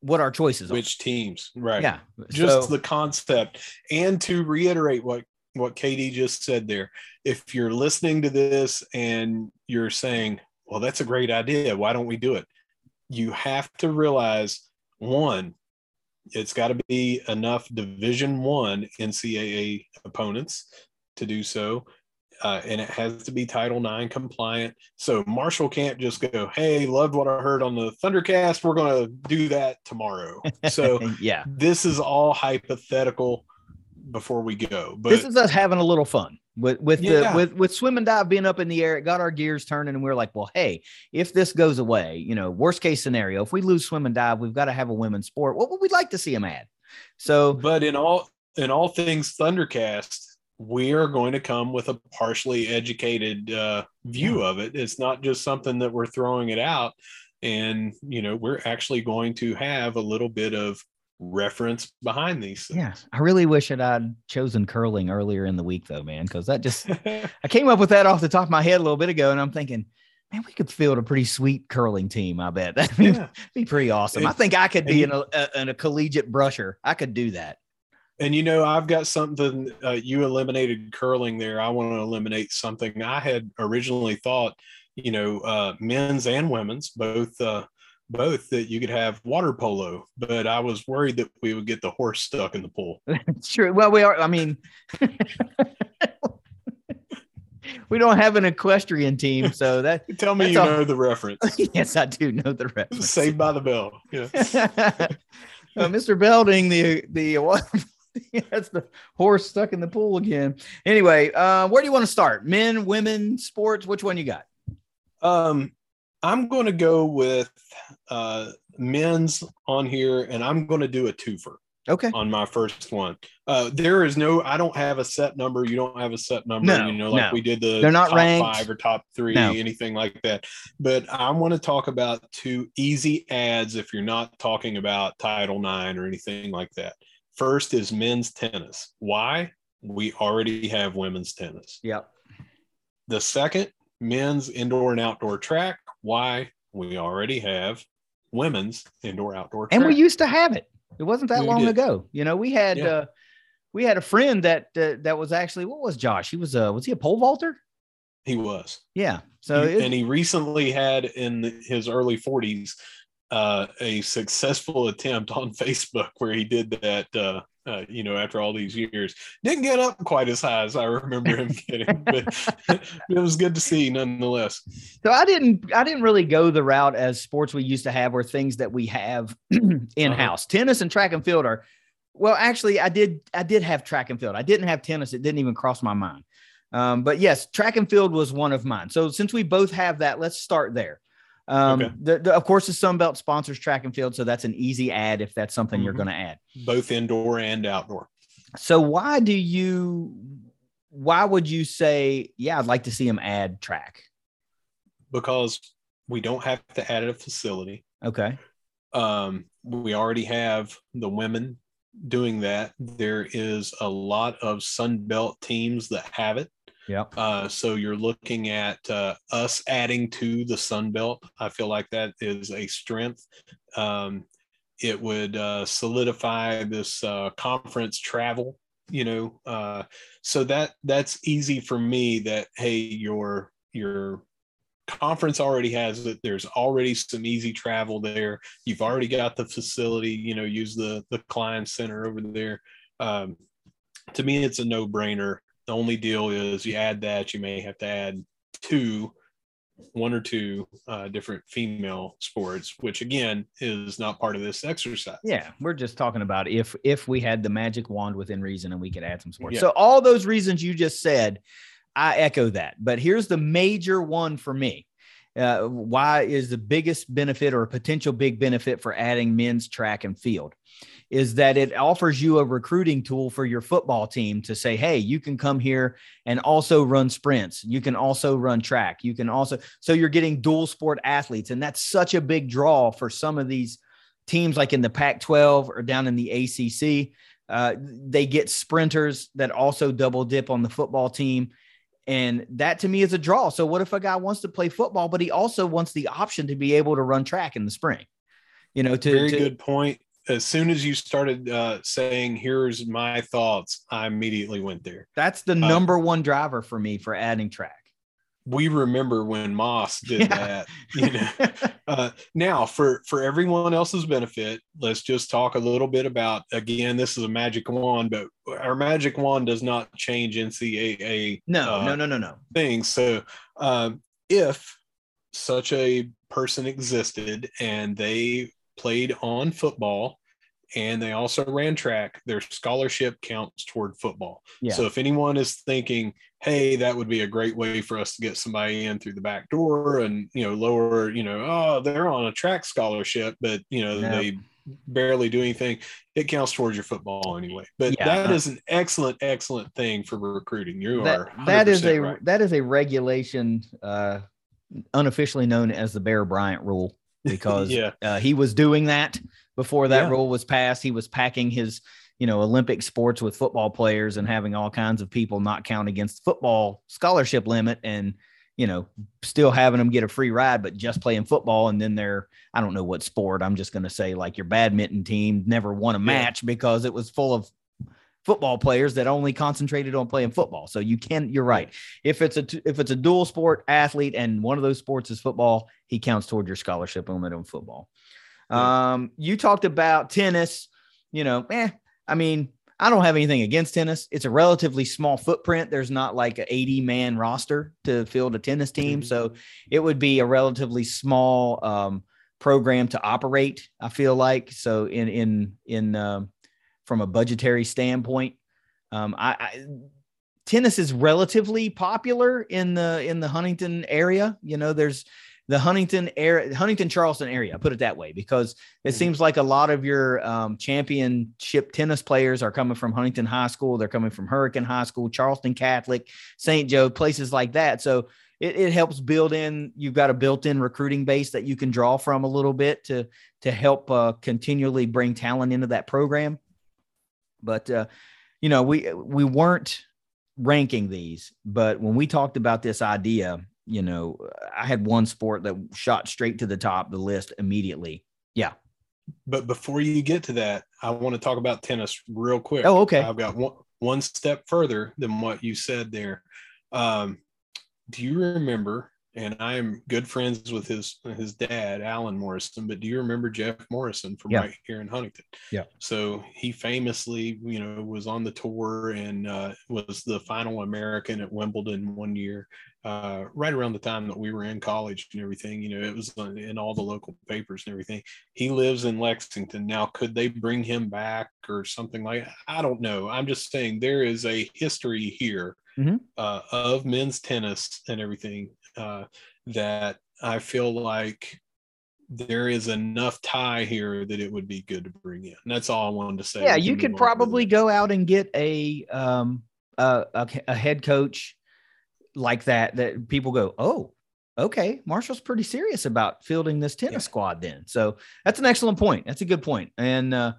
what our choices
are. Which teams, right?
Yeah,
just so, the concept. And to reiterate what what KD just said there, if you're listening to this and you're saying, well, that's a great idea. Why don't we do it? You have to realize one, it's got to be enough Division One NCAA opponents to do so. Uh, and it has to be Title IX compliant. So Marshall can't just go, "Hey, loved what I heard on the Thundercast. We're going to do that tomorrow." So
yeah,
this is all hypothetical before we go. But
this is us having a little fun with with
Yeah.
the with with swim and dive being up in the air. It got our gears turning, and we are like, well, hey, if this goes away, you know, worst case scenario, if we lose swim and dive, we've got to have a women's sport. What would we like to see them add? So
but in all in all things Thundercast, we are going to come with a partially educated uh, view of it. It's not just something that we're throwing it out, and you know we're actually going to have a little bit of reference behind these.
yeah, I really wish that I'd chosen curling earlier in the week, though, man, because that just I came up with that off the top of my head a little bit ago, and I'm thinking. Man, we could field a pretty sweet curling team. I bet that'd be,
yeah.
be pretty awesome. I think I could be in a, a in a collegiate brusher. I could do that.
And you know, I've got something. Uh, you eliminated curling there. I want to eliminate something I had originally thought. You know, uh, men's and women's, both, uh, both that you could have water polo. But I was worried that we would get the horse stuck in the pool.
True. Well, we are. I mean, we don't have an equestrian team, so that.
Tell me you
all-
know the reference.
yes, I do know the reference.
Saved by the Bell. Yeah.
Uh, Mr. Belding, the the? That's the horse stuck in the pool again. Anyway, uh, where do you want to start? Men, women, sports? Which one you got?
Um, I'm going to go with uh, men's on here, and I'm going to do a twofer.
Okay.
on my first one. Uh, there is no, I don't have a set number. You don't have a set number,
No,
you know, like
no.
we did the
They're not
top
ranked.
five or top three,
No.
anything like that. But I want to talk about two easy ads if you're not talking about Title IX or anything like that. First is men's tennis. Why? We already have women's tennis.
Yep.
The second, men's indoor and outdoor track. Why? We already have women's indoor outdoor track.
And we used to have it. It wasn't that
We
long
did.
ago. You know, we had
Yeah.
uh we had a friend that uh, that was actually what was Josh? He was uh was he a pole vaulter?
he was.
Yeah. So
He- and he recently had in his early 40s uh, a successful attempt on Facebook where he did that. Uh, uh, you know, after all these years, didn't get up quite as high as I remember him getting, but it was good to see nonetheless.
So I didn't I didn't really go the route as sports we used to have or things that we have in house. Tennis and track and field are well, actually, I did I did have track and field. I didn't have tennis. It didn't even cross my mind. Um, but yes, track and field was one of mine. So since we both have that, let's start there. Um,
Okay.
the, the- of course, the Sun Belt sponsors track and field, so that's an easy add if that's something you're
Mhm.
going to add.
Both indoor and outdoor.
So why do you? Why would you say, yeah, I'd like to see them add track?
because we don't have to add a facility.
Okay.
Um, we already have the women doing that. There is a lot of Sun Belt teams that have it.
Yep.
Uh, so you're looking at uh, us adding to the Sun Belt. I feel like that is a strength. Um, it would uh, solidify this uh, conference travel, you know. Uh, so that that's easy for me. That hey, your your conference already has it. There's already some easy travel there. You've already got the facility. You know, use the the Cline Center over there. Um, to me, it's a no brainer. The only deal is you add that, you may have to add two, one or two uh, different female sports, which again is not part of this exercise.
Yeah, we're just talking about if if we had the magic wand within reason and we could add some sports.
Yeah.
So all those reasons you just said, I echo that. But here's the major one for me. Uh, why is the biggest benefit or potential big benefit for adding men's track and field is that it offers you a recruiting tool for your football team to say, hey, you can come here and also run sprints. You can also run track. You can also, so you're getting dual sport athletes. And that's such a big draw for some of these teams like in the Pac 12 or down in the ACC. Uh, they get sprinters that also double dip on the football team. And that to me is a draw. So, what if a guy wants to play football, but he also wants the option to be able to run track in the spring? You know, to,
Very
to-
good point. As soon as you started uh, saying, "Here's my thoughts," I immediately went there.
that's the
Uh,
number one driver for me for adding track.
we remember when Moss did yeah. that. You know, uh, now for for everyone else's benefit, let's just talk a little bit about. Again, this is a magic wand, but our magic wand does not change NCAA.
No, uh, no, no, no, no
things. So, uh, if such a person existed and they played on football and they also ran track, their scholarship counts toward football. Yeah. So if anyone is thinking, hey, that would be a great way for us to get somebody in through the back door and, you know, lower, you know, oh, they're on a track scholarship, but, you know, they barely do anything, it counts towards your football anyway. But yeah. that is an excellent, excellent thing for recruiting. You
that,
are
that is a right. that is a regulation uh, unofficially known as the Bear Bryant rule because yeah. uh, he was doing that before that yeah. rule was passed. He was packing his, you know, Olympic sports with football players and having all kinds of people not count against football scholarship limit and, you know, still having them get a free ride, but just playing football. And then they're, I don't know what sport. I'm just going to say like your badminton team never won a match yeah. because it was full of football players that only concentrated on playing football. So you can, you're right. If it's a, if it's a dual sport athlete and one of those sports is football, he counts toward your scholarship limit on football. Um, you talked about tennis, you know, eh, I mean, I don't have anything against tennis. It's a relatively small footprint. There's not like an 80 man roster to field a tennis team. Mm-hmm. So it would be a relatively small um, program to operate, I feel like. So in, in, in, uh, from a budgetary standpoint, um, I, I tennis is relatively popular in the in the Huntington area. You know, there's the Huntington area, Huntington Charleston area, put it that way, because it mm-hmm. seems like a lot of your um, championship tennis players are coming from Huntington High School. They're coming from Hurricane High School, Charleston Catholic, St. Joe, places like that. So it, it helps build in. You've got a built-in recruiting base that you can draw from a little bit to to help uh, continually bring talent into that program. But uh, you know, we we weren't ranking these, but when we talked about this idea you know, I had one sport that shot straight to the top the list immediately. Yeah.
But before you get to that, I want to talk about tennis real quick.
Oh, okay.
I've got one, one step further than what you said there. Um, do you remember? And I am good friends with his his dad, Alan Morrison. But do you remember Jeff Morrison from yeah. right here in Huntington?
Yeah.
So he famously, you know, was on the tour and uh, was the final American at Wimbledon one year uh, right around the time that we were in college and everything. You know, it was in all the local papers and everything. He lives in Lexington now. Could they bring him back or something like? I don't know. I'm just saying there is a history here mm-hmm. uh, of men's tennis and everything uh, that I feel like there is enough tie here that it would be good to bring in. That's all I wanted to say.
Yeah, you could probably go out and get a um a, a, a head coach like that that people go, oh, okay, Marshall's pretty serious about fielding this tennis yeah. squad then. So that's an excellent point. That's a good point. And uh,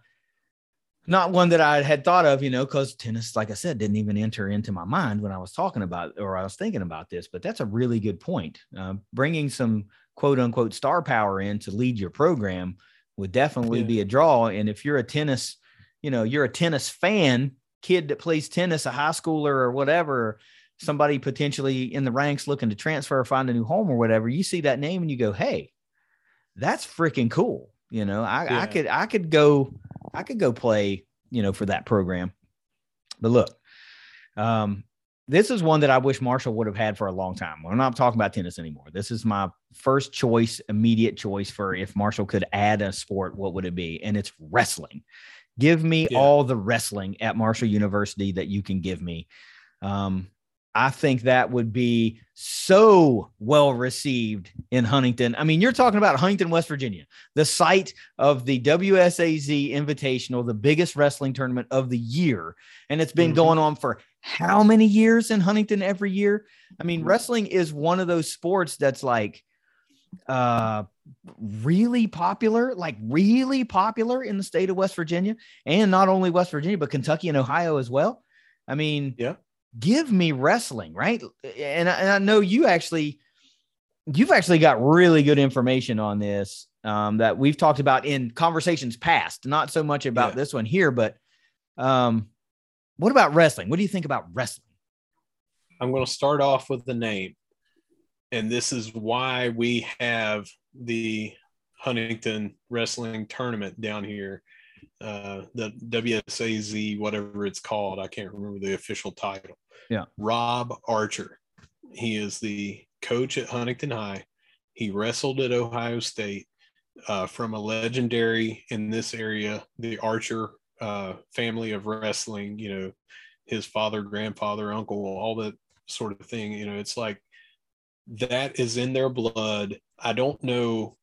not one that I had thought of, you know, because tennis, like I said, didn't even enter into my mind when I was talking about or I was thinking about this. But that's a really good point. Uh, bringing some quote unquote star power in to lead your program would definitely yeah. be a draw. And if you're a tennis, you know, you're a tennis fan, kid that plays tennis, a high schooler or whatever, somebody potentially in the ranks looking to transfer or find a new home or whatever, you see that name and you go, Hey, that's freaking cool. You know, I, yeah. I could, I could go, I could go play, you know, for that program. But look, um, this is one that I wish Marshall would have had for a long time. We're not talking about tennis anymore. This is my first choice, immediate choice for if Marshall could add a sport, what would it be? And it's wrestling. Give me yeah. all the wrestling at Marshall University that you can give me. Um, I think that would be so well received in Huntington. I mean, you're talking about Huntington, West Virginia, the site of the WSAZ Invitational, the biggest wrestling tournament of the year. And it's been mm-hmm. going on for how many years in Huntington every year? I mean, mm-hmm. wrestling is one of those sports that's like uh really popular, like really popular in the state of West Virginia and not only West Virginia, but Kentucky and Ohio as well. I mean,
yeah
give me wrestling, right? And I, and I know you actually, you've actually got really good information on this um, that we've talked about in conversations past. Not so much about yeah. this one here, but um, what about wrestling? What do you think about wrestling?
I'm going to start off with the name. and this is why we have the Huntington Wrestling Tournament down here, uh, the WSAZ, whatever it's called. I can't remember the official title.
Yeah.
Rob Archer. He is the coach at Huntington High. He wrestled at Ohio State uh, from a legendary in this area, the Archer uh, family of wrestling, you know, his father, grandfather, uncle, all that sort of thing. You know, it's like that is in their blood. I don't know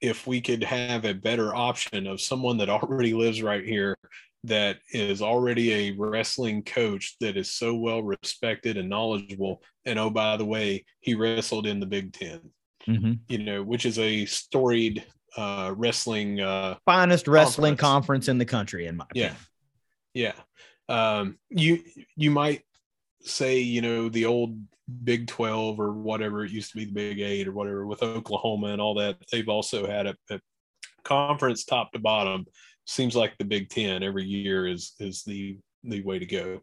if we could have a better option of someone that already lives right here that is already a wrestling coach that is so well respected and knowledgeable and oh by the way he wrestled in the big 10
mm-hmm.
you know which is a storied uh wrestling uh
finest wrestling conference, conference in the country in my
yeah opinion. yeah um you you might say you know the old Big 12 or whatever it used to be the Big 8 or whatever with Oklahoma and all that they've also had a, conference top to bottom seems like the Big 10 every year is is the the way to go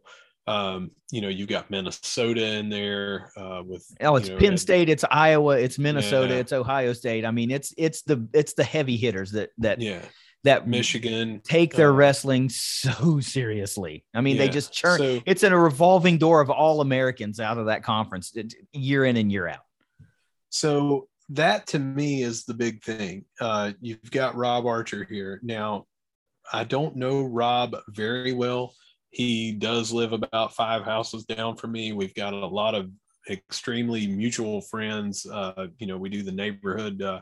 um, you know, you've got Minnesota in there uh, with
oh, it's
you know,
Penn State, it's Iowa, it's Minnesota, yeah. it's Ohio State. I mean, it's it's the it's the heavy hitters that that
yeah
that
Michigan
take their uh, wrestling so seriously. I mean,
yeah,
they just churn.
so-
it's in a revolving door of all Americans out of that conference year in and year out.
So that to me is the big thing. Uh, you've got Rob Archer here now. I don't know Rob very well. He does live about five houses down from me. We've got a lot of extremely mutual friends. Uh, you know, we do the neighborhood uh,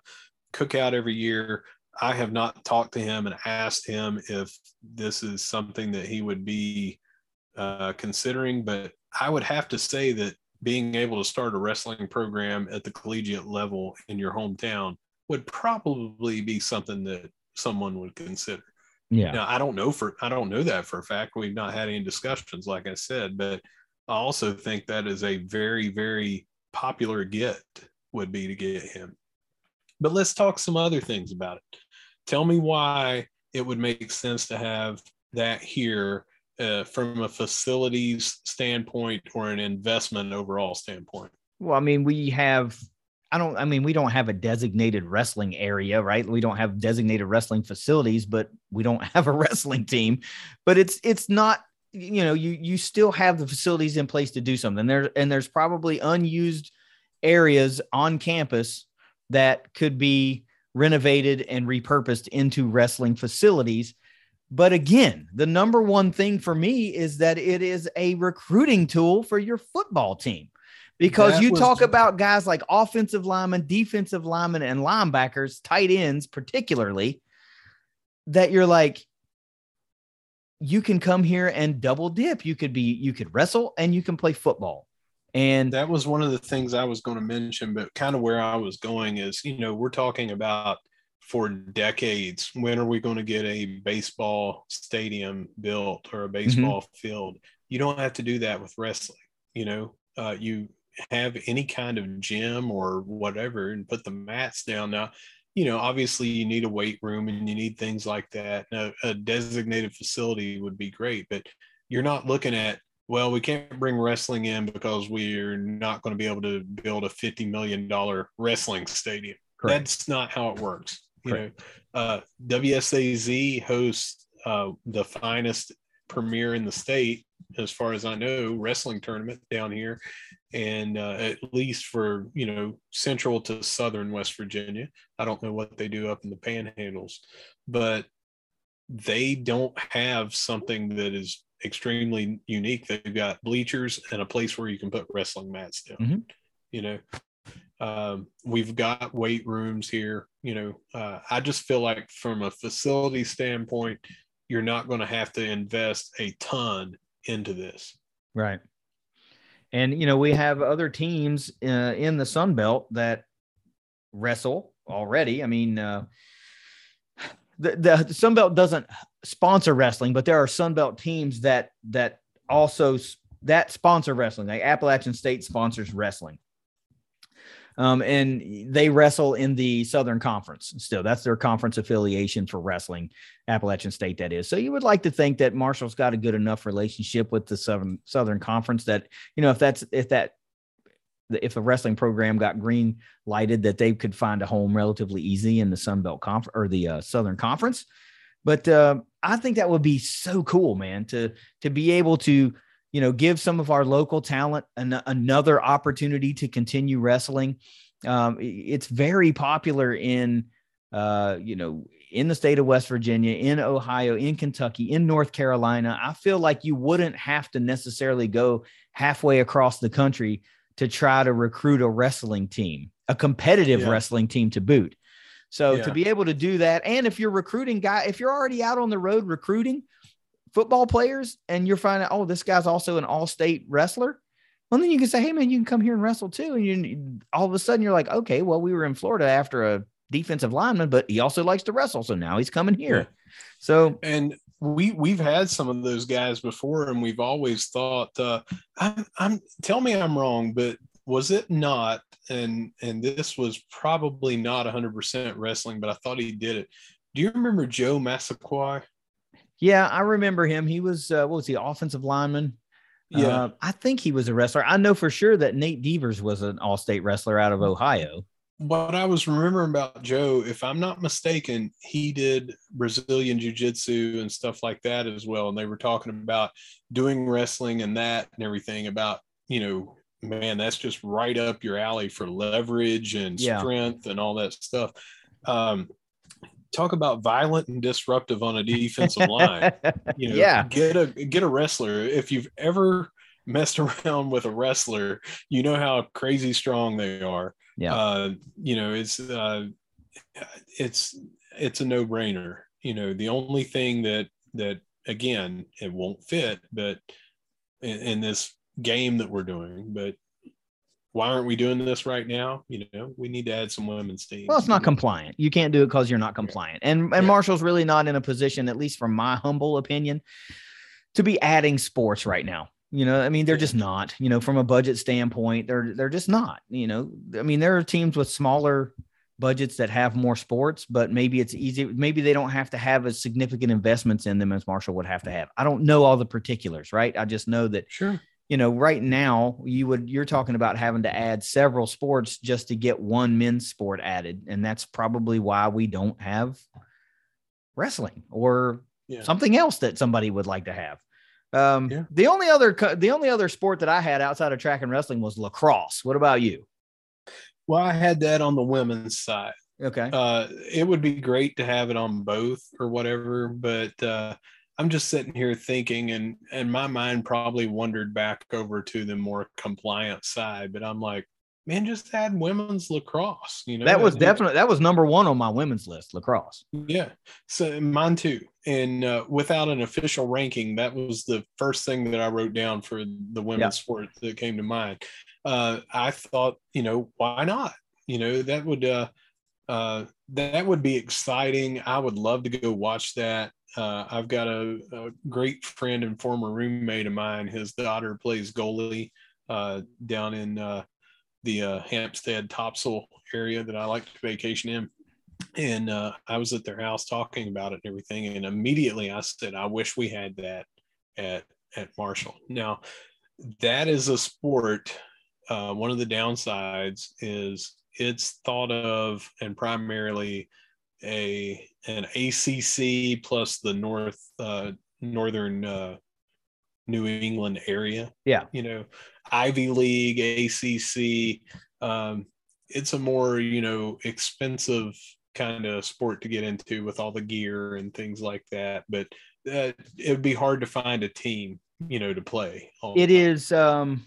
cookout every year. I have not talked to him and asked him if this is something that he would be uh, considering, but I would have to say that being able to start a wrestling program at the collegiate level in your hometown would probably be something that someone would consider.
Yeah.
Now I don't know for I don't know that for a fact. We've not had any discussions, like I said, but I also think that is a very, very popular get would be to get him. But let's talk some other things about it. Tell me why it would make sense to have that here uh, from a facilities standpoint or an investment overall standpoint.
Well, I mean, we have I don't, I mean, we don't have a designated wrestling area, right? We don't have designated wrestling facilities, but we don't have a wrestling team. But it's, it's not, you know, you, you still have the facilities in place to do something there. And there's probably unused areas on campus that could be renovated and repurposed into wrestling facilities. But again, the number one thing for me is that it is a recruiting tool for your football team because that you talk about guys like offensive linemen, defensive linemen, and linebackers, tight ends, particularly, that you're like, you can come here and double dip. You could be, you could wrestle and you can play football. And
that was one of the things I was going to mention, but kind of where I was going is, you know, we're talking about for decades when are we going to get a baseball stadium built or a mm-hmm. baseball mm-hmm. field? You don't have to do that with wrestling. You know, uh, you have any kind of gym or whatever and put the mats down now you know obviously you need a weight room and you need things like that a, a, designated facility would be great but you're not looking at well we can't bring wrestling in because we're not going to be able to build a 50 million dollar wrestling stadium Correct. that's not how it works you Correct. know uh, wsaz hosts uh, the finest premier in the state as far as i know wrestling tournament down here and uh, at least for you know central to southern west virginia i don't know what they do up in the panhandles but they don't have something that is extremely unique. They've got bleachers and a place where you can put wrestling mats down mm-hmm. you know? Um, we've got weight rooms here you know? Uh, i just feel like from a facility standpoint you're not going to have to invest a ton into this.
Right. And you know, we have other teams uh, in the Sun Belt that wrestle already. I mean, uh, the, the Sun Belt doesn't sponsor wrestling, but there are Sun Belt teams that that also that sponsor wrestling. Like Appalachian State sponsors wrestling. Um, and they wrestle in the Southern Conference still. That's their conference affiliation for wrestling, Appalachian State, that is. So you would like to think that Marshall's got a good enough relationship with the Southern Southern Conference that, you know, if that's if that if a wrestling program got green lighted, that they could find a home relatively easy in the Sun Belt Conference or the uh, Southern Conference. But uh, I think that would be so cool, man, to to be able to you know give some of our local talent an, another opportunity to continue wrestling. Um, it's very popular in uh, you know in the state of West Virginia, in Ohio, in Kentucky, in North Carolina. I feel like you wouldn't have to necessarily go halfway across the country to try to recruit a wrestling team, a competitive yeah. wrestling team to boot. So yeah. to be able to do that, and if you're recruiting guy, if you're already out on the road recruiting football players, and you're finding, oh, this guy's also an all-state wrestler, well, then you can say, hey man, you can come here and wrestle too, and you all of a sudden you're like, okay, well, we were in Florida after a defensive lineman, but he also likes to wrestle, so now he's coming here. Yeah. So
and we we've had some of those guys before, and we've always thought, uh, I'm, I'm tell me I'm wrong, but was it not and and this was probably not 100% wrestling but i thought he did it. Do you remember joe massaquoi
yeah i remember him. He was uh, what was he offensive lineman? Yeah. Uh, i think he was a wrestler. I know for sure that nate devers was an all-state wrestler out of ohio.
What i was remembering about joe if i'm not mistaken he did brazilian jiu-jitsu and stuff like that as well. And they were talking about doing wrestling and that and everything about you know man, that's just right up your alley for leverage and yeah. strength and all that stuff. Um, talk about violent and disruptive on a defensive line. You know, yeah. get a get a wrestler. If you've ever messed around with a wrestler, you know how crazy strong they are.
Yeah. Uh,
you know, it's uh, it's it's a no brainer. You know, the only thing that that again it won't fit, but in, in this game that we're doing, but why aren't we doing this right now? You know, we need to add some women's teams.
Well, it's not compliant. You can't do it because you're not compliant. And and yeah. Marshall's really not in a position, at least from my humble opinion, to be adding sports right now. You know, I mean, they're just not, you know, from a budget standpoint, they're they're just not, you know. I mean, there are teams with smaller budgets that have more sports, but maybe it's easy. Maybe they don't have to have as significant investments in them as Marshall would have to have. I don't know all the particulars, right? I just know that
sure
you know right now you would you're talking about having to add several sports just to get one men's sport added and that's probably why we don't have wrestling or yeah. something else that somebody would like to have. Um, yeah. the only other the only other sport that i had outside of track and wrestling was lacrosse. What about you?
Well i had that on the women's side.
Okay.
Uh, it would be great to have it on both or whatever but uh, I'm just sitting here thinking, and and my mind probably wandered back over to the more compliant side. But I'm like, man, just add women's lacrosse. You know,
that was definitely that was number one on my women's list, lacrosse.
Yeah, so mine too. And uh, without an official ranking, that was the first thing that I wrote down for the women's yeah. sport that came to mind. Uh, I thought, you know, why not? You know, that would uh, uh, that would be exciting. I would love to go watch that. Uh, I've got a, a, great friend and former roommate of mine. His daughter plays goalie uh, down in uh, the uh, Hampstead Topsail area that I like to vacation in. And uh, I was at their house talking about it and everything. And immediately I said, I wish we had that at, at Marshall. Now, that is a sport. Uh, one of the downsides is it's thought of and primarily a an ACC plus the North uh, Northern uh, New England area.
Yeah,
you know, Ivy League, ACC. Um, it's a more you know expensive kind of sport to get into with all the gear and things like that. But uh, it would be hard to find a team, you know, to play.
It is um,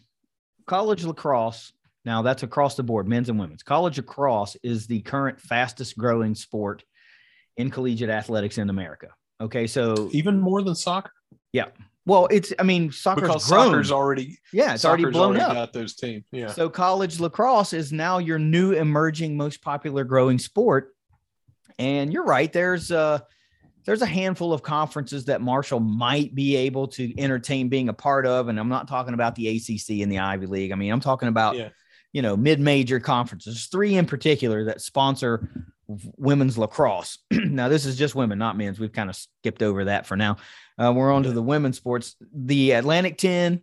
college lacrosse. Now that's across the board, men's and women's. College lacrosse is the current fastest growing sport in collegiate athletics in America. Okay, so
even more than soccer.
Yeah. Well, it's I mean soccer's because
grown. soccer's already
yeah it's already blown already up.
Got those teams. Yeah.
So college lacrosse is now your new emerging most popular growing sport, and you're right. There's uh there's a handful of conferences that Marshall might be able to entertain being a part of, and I'm not talking about the ACC and the Ivy League. I mean, I'm talking about yeah. You know mid-major conferences. Three in particular that sponsor women's lacrosse. now, this is just women, not men's. We've kind of skipped over that for now. Uh, we're on to the women's sports. The Atlantic 10,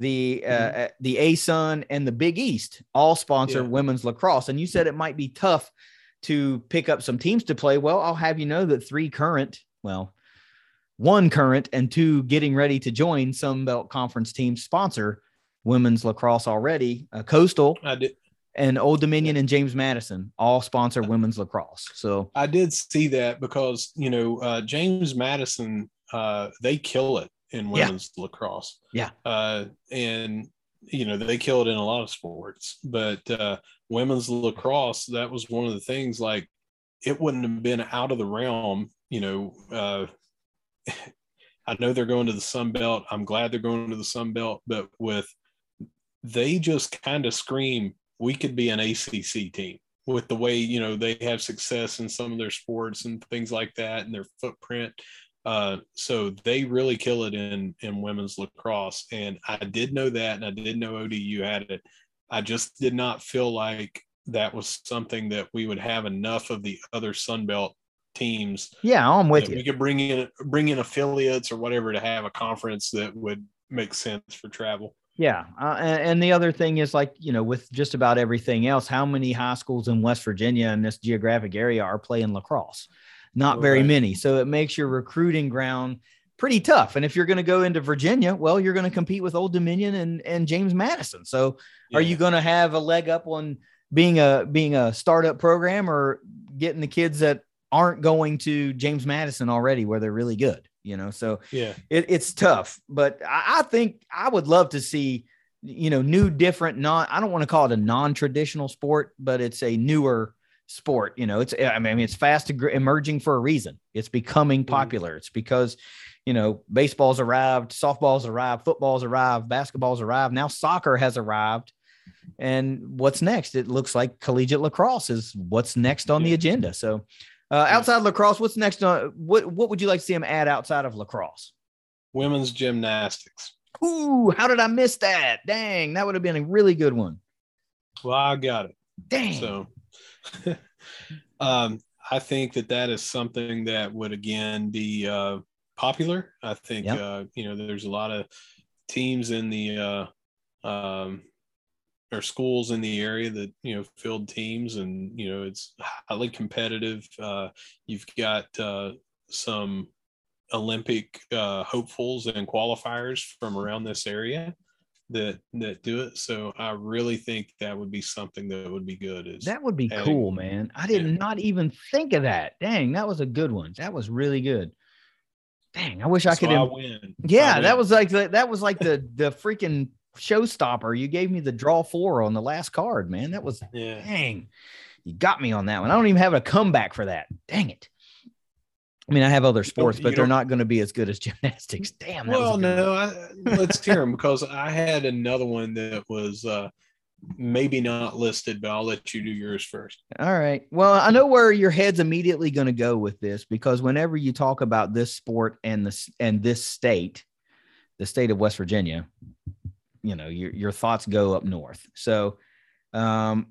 the uh, mm-hmm. the ASUN and the Big East all sponsor yeah. women's lacrosse. And you said it might be tough to pick up some teams to play. Well, I'll have you know that three current, well, one current and two getting ready to join Sun Belt Conference teams sponsor women's lacrosse already. Uh, Coastal and Old Dominion and James Madison all sponsor women's lacrosse. So
I did see that because you know uh, James Madison uh, they kill it in women's yeah. lacrosse.
Yeah.
Uh, and you know they kill it in a lot of sports, but uh, women's lacrosse that was one of the things like it wouldn't have been out of the realm. You know, uh, I know they're going to the Sun Belt. I'm glad they're going to the Sun Belt, but with they just kind of scream we could be an ACC team with the way you know they have success in some of their sports and things like that and their footprint uh, so they really kill it in in women's lacrosse, and I did know that, and I did know ODU had it. I just did not feel like that was something that we would have enough of the other Sun Belt teams.
Yeah, I'm with you.
We could bring in bring in affiliates or whatever to have a conference that would make sense for travel.
Yeah, uh, and, and, the other thing is like you know with just about everything else, how many high schools in West Virginia in this geographic area are playing lacrosse? not very right. many. So it makes your recruiting ground pretty tough. And if you're going to go into Virginia, well, you're going to compete with Old Dominion and, and James Madison. So yeah. are you going to have a leg up on being a being a startup program or getting the kids that aren't going to James Madison already where they're really good? You know, so
yeah,
it, it's tough. But I, I think I would love to see you know new different non i don't want to call it a non-traditional sport but it's a newer sport. You know, it's I mean it's fast emerging for a reason. It's becoming mm-hmm. popular. Mm. It's because you know baseball's arrived, softball's arrived, football's arrived, basketball's arrived. Now soccer has arrived. And what's next? It looks like collegiate lacrosse is what's next on the agenda. So, uh, outside lacrosse, what's next? On, what what would you like to see them add outside of lacrosse?
Women's gymnastics.
Ooh, how did I miss that? Dang, that would have been a really good one.
Well, I got it.
Dang.
So um, I think that that is something that would again be uh, popular. I think yep. uh, you know there's a lot of teams in the uh, um, or schools in the area that you know field teams, and you know it's highly competitive. Uh, you've got uh, some Olympic uh, hopefuls and qualifiers from around this area that that do it. So I really think that would be something that would be good. Is
that would be adding, cool, man. I did yeah. not even think of that. Dang, that was a good one. That was really good. Dang, I wish so I could.
I win.
Yeah,
I win.
that was like the, that was like the the freaking showstopper. You gave me the draw four on the last card, man. That was
yeah.
dang. You got me on that one. I don't even have a comeback for that. Dang it. I mean, I have other sports, but they're not going to be as good as gymnastics. Damn.
well, no, I, let's hear them because I had another one that was uh, maybe not listed, but I'll let you do yours first.
All right. Well, I know where your head's immediately going to go with this because whenever you talk about this sport and this and this state, the state of West Virginia, you know, your your thoughts go up north. So, um,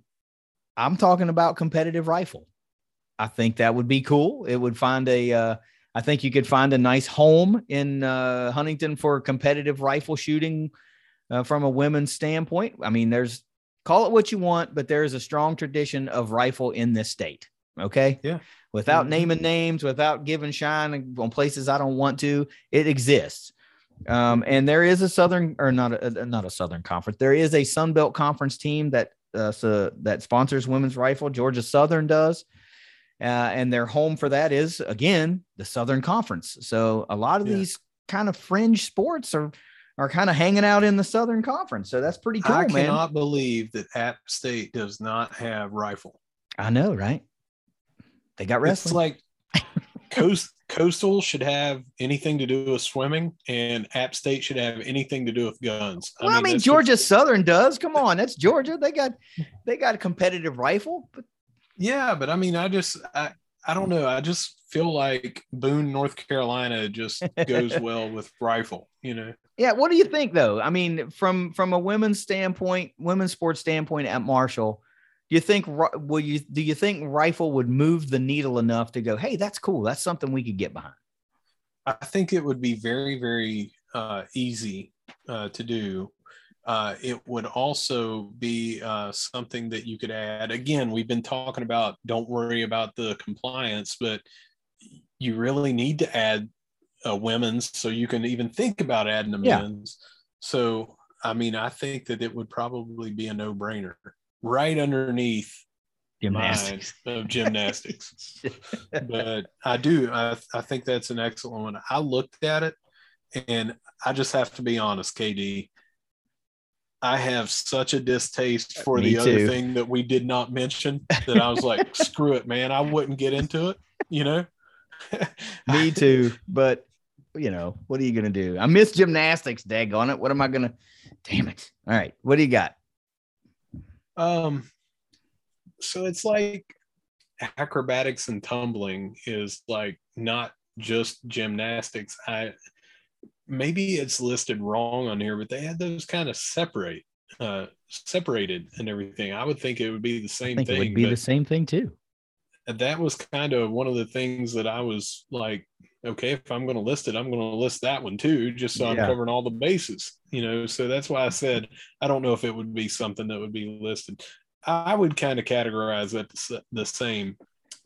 I'm talking about competitive rifle. I think that would be cool. It would find a, uh, I think you could find a nice home in uh, Huntington for competitive rifle shooting uh, from a women's standpoint. I mean, there's call it what you want, but there is a strong tradition of rifle in this state. Okay.
Yeah.
Without mm-hmm. naming names, without giving shine on places I don't want to, it exists. Um, and there is a southern or not a not a southern conference. There is a Sun Belt conference team that uh, so that sponsors women's rifle. Georgia Southern does. Uh, and their home for that is again the Southern Conference. So a lot of yeah. these kind of fringe sports are are kind of hanging out in the Southern Conference. So that's pretty cool, I
man. cannot believe that App State does not have rifle.
I know, right? They got wrestling.
It's like Coast Coastal should have anything to do with swimming, and App State should have anything to do with guns.
Well, I mean, I mean Georgia just... Southern does. Come on, that's Georgia. They got they got a competitive rifle, but
yeah, but I mean, I just I, I don't know. I just feel like Boone, North Carolina, just goes well with rifle. You know.
Yeah. What do you think, though? I mean, from from a women's standpoint, women's sports standpoint at Marshall, do you think will you do you think rifle would move the needle enough to go, hey, that's cool. That's something we could get behind.
I think it would be very very uh, easy uh, to do uh, it would also be uh, something that you could add. Again, we've been talking about don't worry about the compliance, but you really need to add a women's so you can even think about adding a
Yeah.
men's. So, I mean, I think that it would probably be a no brainer right underneath
Gymnastics.
of gymnastics. but I do, I, I think that's an excellent one. I looked at it and I just have to be honest, KD. I have such a distaste for
Me
the other
too.
thing that we did not mention that I was like, screw it, man. I wouldn't get into it, you know?
Me too. But you know, what are you gonna do? I miss gymnastics, dag on it. What am I gonna damn it? All right. What do you got?
Um, so it's like acrobatics and tumbling is like not just gymnastics. I maybe it's listed wrong on here, but they had those kind of separate, uh, separated and everything. I would think it would be the
I
same
think
thing.
it would be the same thing too.
that was kind of one of the things that I was like, okay, if I'm going to list it, I'm going to list that one too, just so I'm covering all the bases, you know. So that's why I said I don't know if it would be something that would be listed. I would kind of categorize that the same,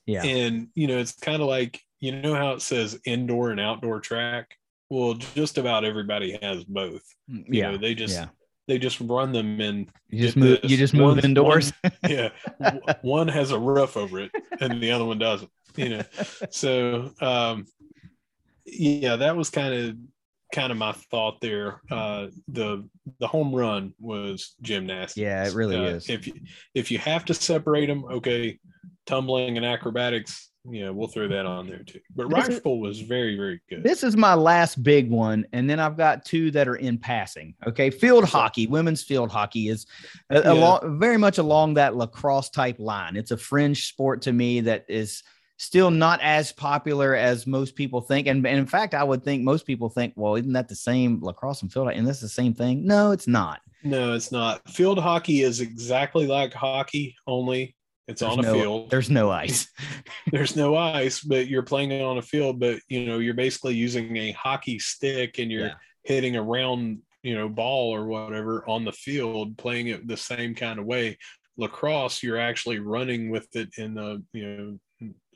Yeah.
and you know, it's kind of like you know how it says indoor and outdoor track. Well, just about everybody has both. You
yeah.
know, they just
yeah.
they just run them in
You just move
this.
you just move
One's-
indoors.
yeah one has a roof over it and the other one doesn't you know so um yeah that was kind of kind of my thought there uh the the home run was gymnastics
Yeah, it really
Uh,
is.
if you if you have to separate them okay tumbling and acrobatics yeah we'll throw that on there too but
This is-
rifle was very very good
This is my last big one, and then I've got two that are in passing. Okay, field hockey, women's field hockey is a-
Yeah.
along, very much along that lacrosse type line. It's a fringe sport to me that is still not as popular as most people think. And, and in fact, I would think most people think, well, isn't that the same lacrosse and field? And that's the same thing? No, it's not.
no it's not field hockey is exactly like hockey only it's
There's
on a
no,
field
There's no ice.
there's no ice, but you're playing it on a field, but you know, you're basically using a hockey stick and you're
Yeah.
hitting a round, you know, ball or whatever on the field, playing it the same kind of way. Lacrosse, you're actually running with it in the, you know,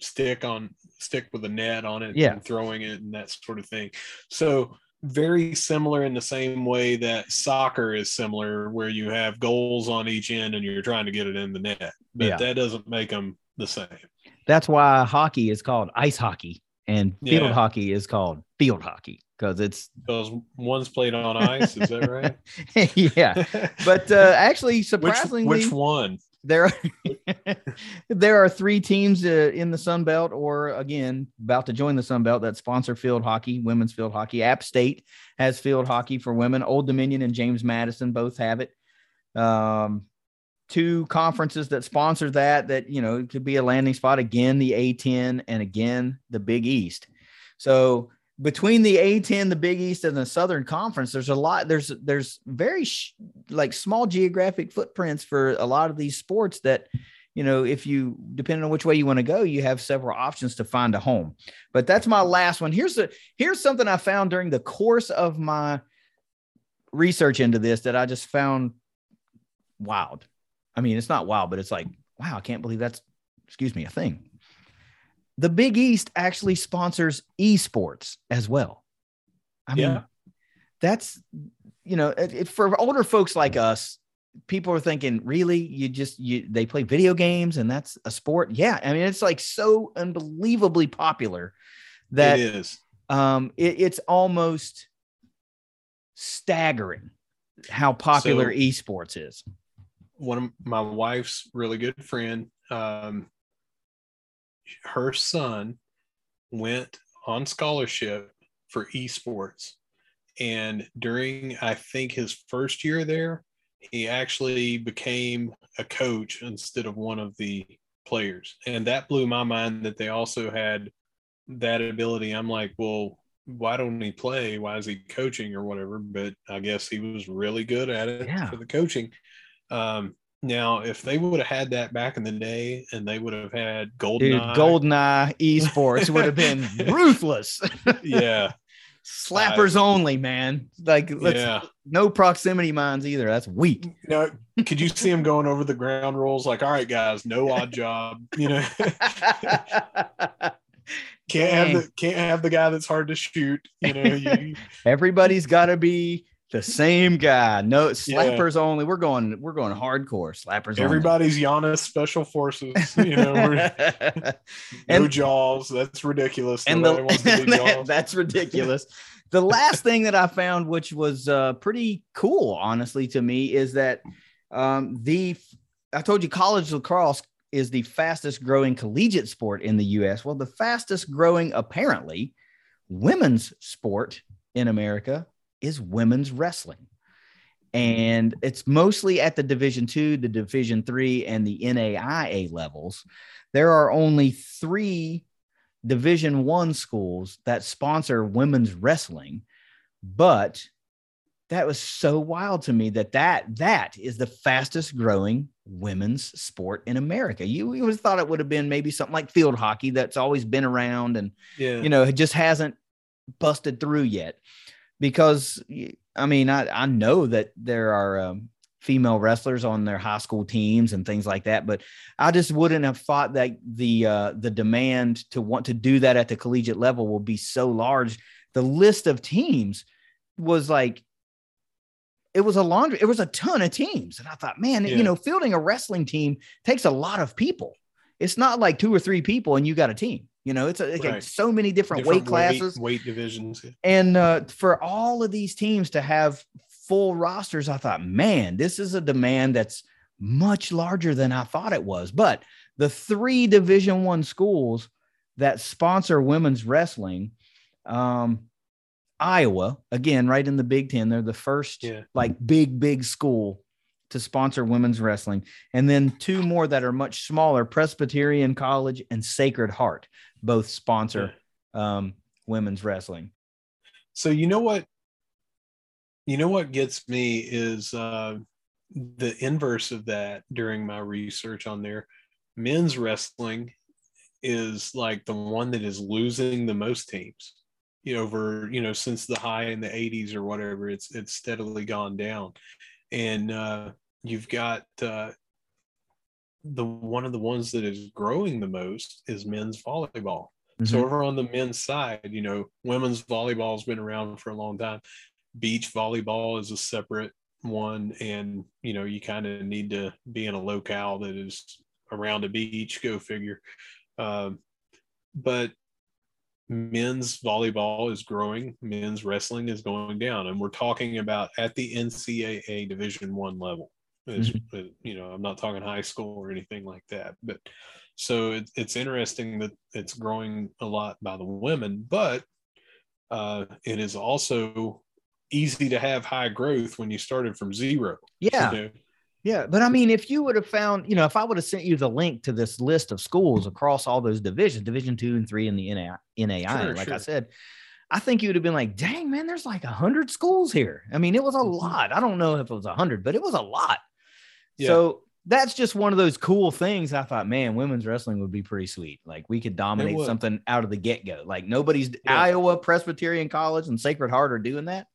stick on stick with a net on it
Yeah.
and throwing it and that sort of thing. So very similar in the same way that soccer is similar, where you have goals on each end and you're trying to get it in the net, but
Yeah.
that doesn't make them the same.
That's why hockey is called ice hockey and field
Yeah.
hockey is called field hockey because it's,
because one's played on ice. Is that right?
yeah. But uh, actually,
which,
surprisingly,
which one?
There are there are three teams uh, in the Sun Belt, or again, about to join the Sun Belt that sponsor field hockey, women's field hockey. App State has field hockey for women. Old Dominion and James Madison both have it. Um, two conferences that sponsor that that you know could be a landing spot again the A10 and again the Big East. So between the A10, the Big East, and the Southern Conference, there's a lot. There's there's very sh- like small geographic footprints for a lot of these sports that you know if you depending on which way you want to go you have several options to find a home. But that's my last one. Here's the here's something i found during the course of my research into this that i just found wild. I mean it's not wild but it's like wow i can't believe that's excuse me a thing the big east actually sponsors esports as well i mean
Yeah.
that's you know it, it- for older folks like us people are thinking really you just you they play video games and that's a sport yeah i mean it's like so unbelievably popular that
it is.
um it, it's almost staggering how popular
So-
esports is
One of my wife's really good friend. Um, her son went on scholarship for esports, and during I think his first year there, he actually became a coach instead of one of the players, and that blew my mind that they also had that ability. I'm like, well, why don't he play? Why is he coaching or whatever? But I guess he was really good at it
Yeah.
for the coaching. Um, now, if they would have had that back in the day, and they would have had
dude
Golden
goldeneye esports would have been ruthless
yeah,
Slappers only, man. Like, let's,
yeah.
no proximity mines either. That's weak.
Now, could you see him going over the ground rules? Like, all right, guys, no Oddjob. You know, can't have the can't have the guy that's hard to shoot. You know, you,
Everybody's got to be the same guy. No slappers only. We're going. We're going hardcore. Slappers.
everybody's Janus special forces. You know, no
And-
jaws. That's ridiculous.
and the,
wants to be
that- that's ridiculous. the last thing that I found, which was uh, pretty cool, honestly, to me, is that um, the I told you college lacrosse is the fastest growing collegiate sport in the U.S. Well, the fastest growing, apparently, women's sport in America is women's wrestling. And it's mostly at the Division two, the Division three, and the NAIA levels. There are only three division one schools that sponsor women's wrestling but that was so wild to me that that that is the fastest growing women's sport in america you, you would thought it would have been maybe something like field hockey that's always been around and
yeah.
you know it just hasn't busted through yet because i mean i, I know that there are um, female wrestlers on their high school teams and things like that but i just wouldn't have thought that the uh, the demand to want to do that at the collegiate level will be so large. The list of teams was like it was a laundry it was a ton of teams and i thought man
Yeah.
you know fielding a wrestling team takes a lot of people. It's not like two or three people and you got a team you know it's, a, it's like
Right.
so many different, weight classes
weight, divisions.
and uh, for all of these teams to have full rosters, I thought, man, this is a demand that's much larger than I thought it was. But the three Division One schools that sponsor women's wrestling, um, Iowa, again, right in the Big Ten, they're the first
Yeah.
like big, big school to sponsor women's wrestling. And then two more that are much smaller Presbyterian College and Sacred Heart, both sponsor um, women's wrestling.
So you know what? You know what gets me is uh, the inverse of that during my research on there. Men's wrestling is like the one that is losing the most teams. You know, over you know since the high in the 80s or whatever, it's it's steadily gone down, and uh, you've got uh, the one of the ones that is growing the most is men's volleyball. So
Mhm.
over on the men's side, you know, women's volleyball has been around for a long time. Beach volleyball is a separate one, and you know, you kind of need to be in a locale that is around a beach. Go figure. Um, but men's volleyball is growing. Men's wrestling is going down, and we're talking about at the NCAA Division One level. Uh, you know, I'm not talking high school or anything like that, but so it, it's interesting that it's growing a lot by the women, but uh, it is also easy to have high growth when you started from zero.
Yeah.
You know?
Yeah, but I mean, if you would have found, you know, if I would have sent you the link to this list of schools across all those divisions, Division two and three in the NAI, NAI
Sure,
like I said, I think you would have been like, dang, man, there's like a hundred schools here. I mean, it was a
Mhm.
lot. I don't know if it was a hundred, but it was a lot.
Yeah.
So that's just one of those cool things. I thought, man, women's wrestling would be pretty sweet. Like we could dominate something out of the get go. Like nobody's
Yeah.
Iowa Presbyterian College and Sacred Heart are doing that.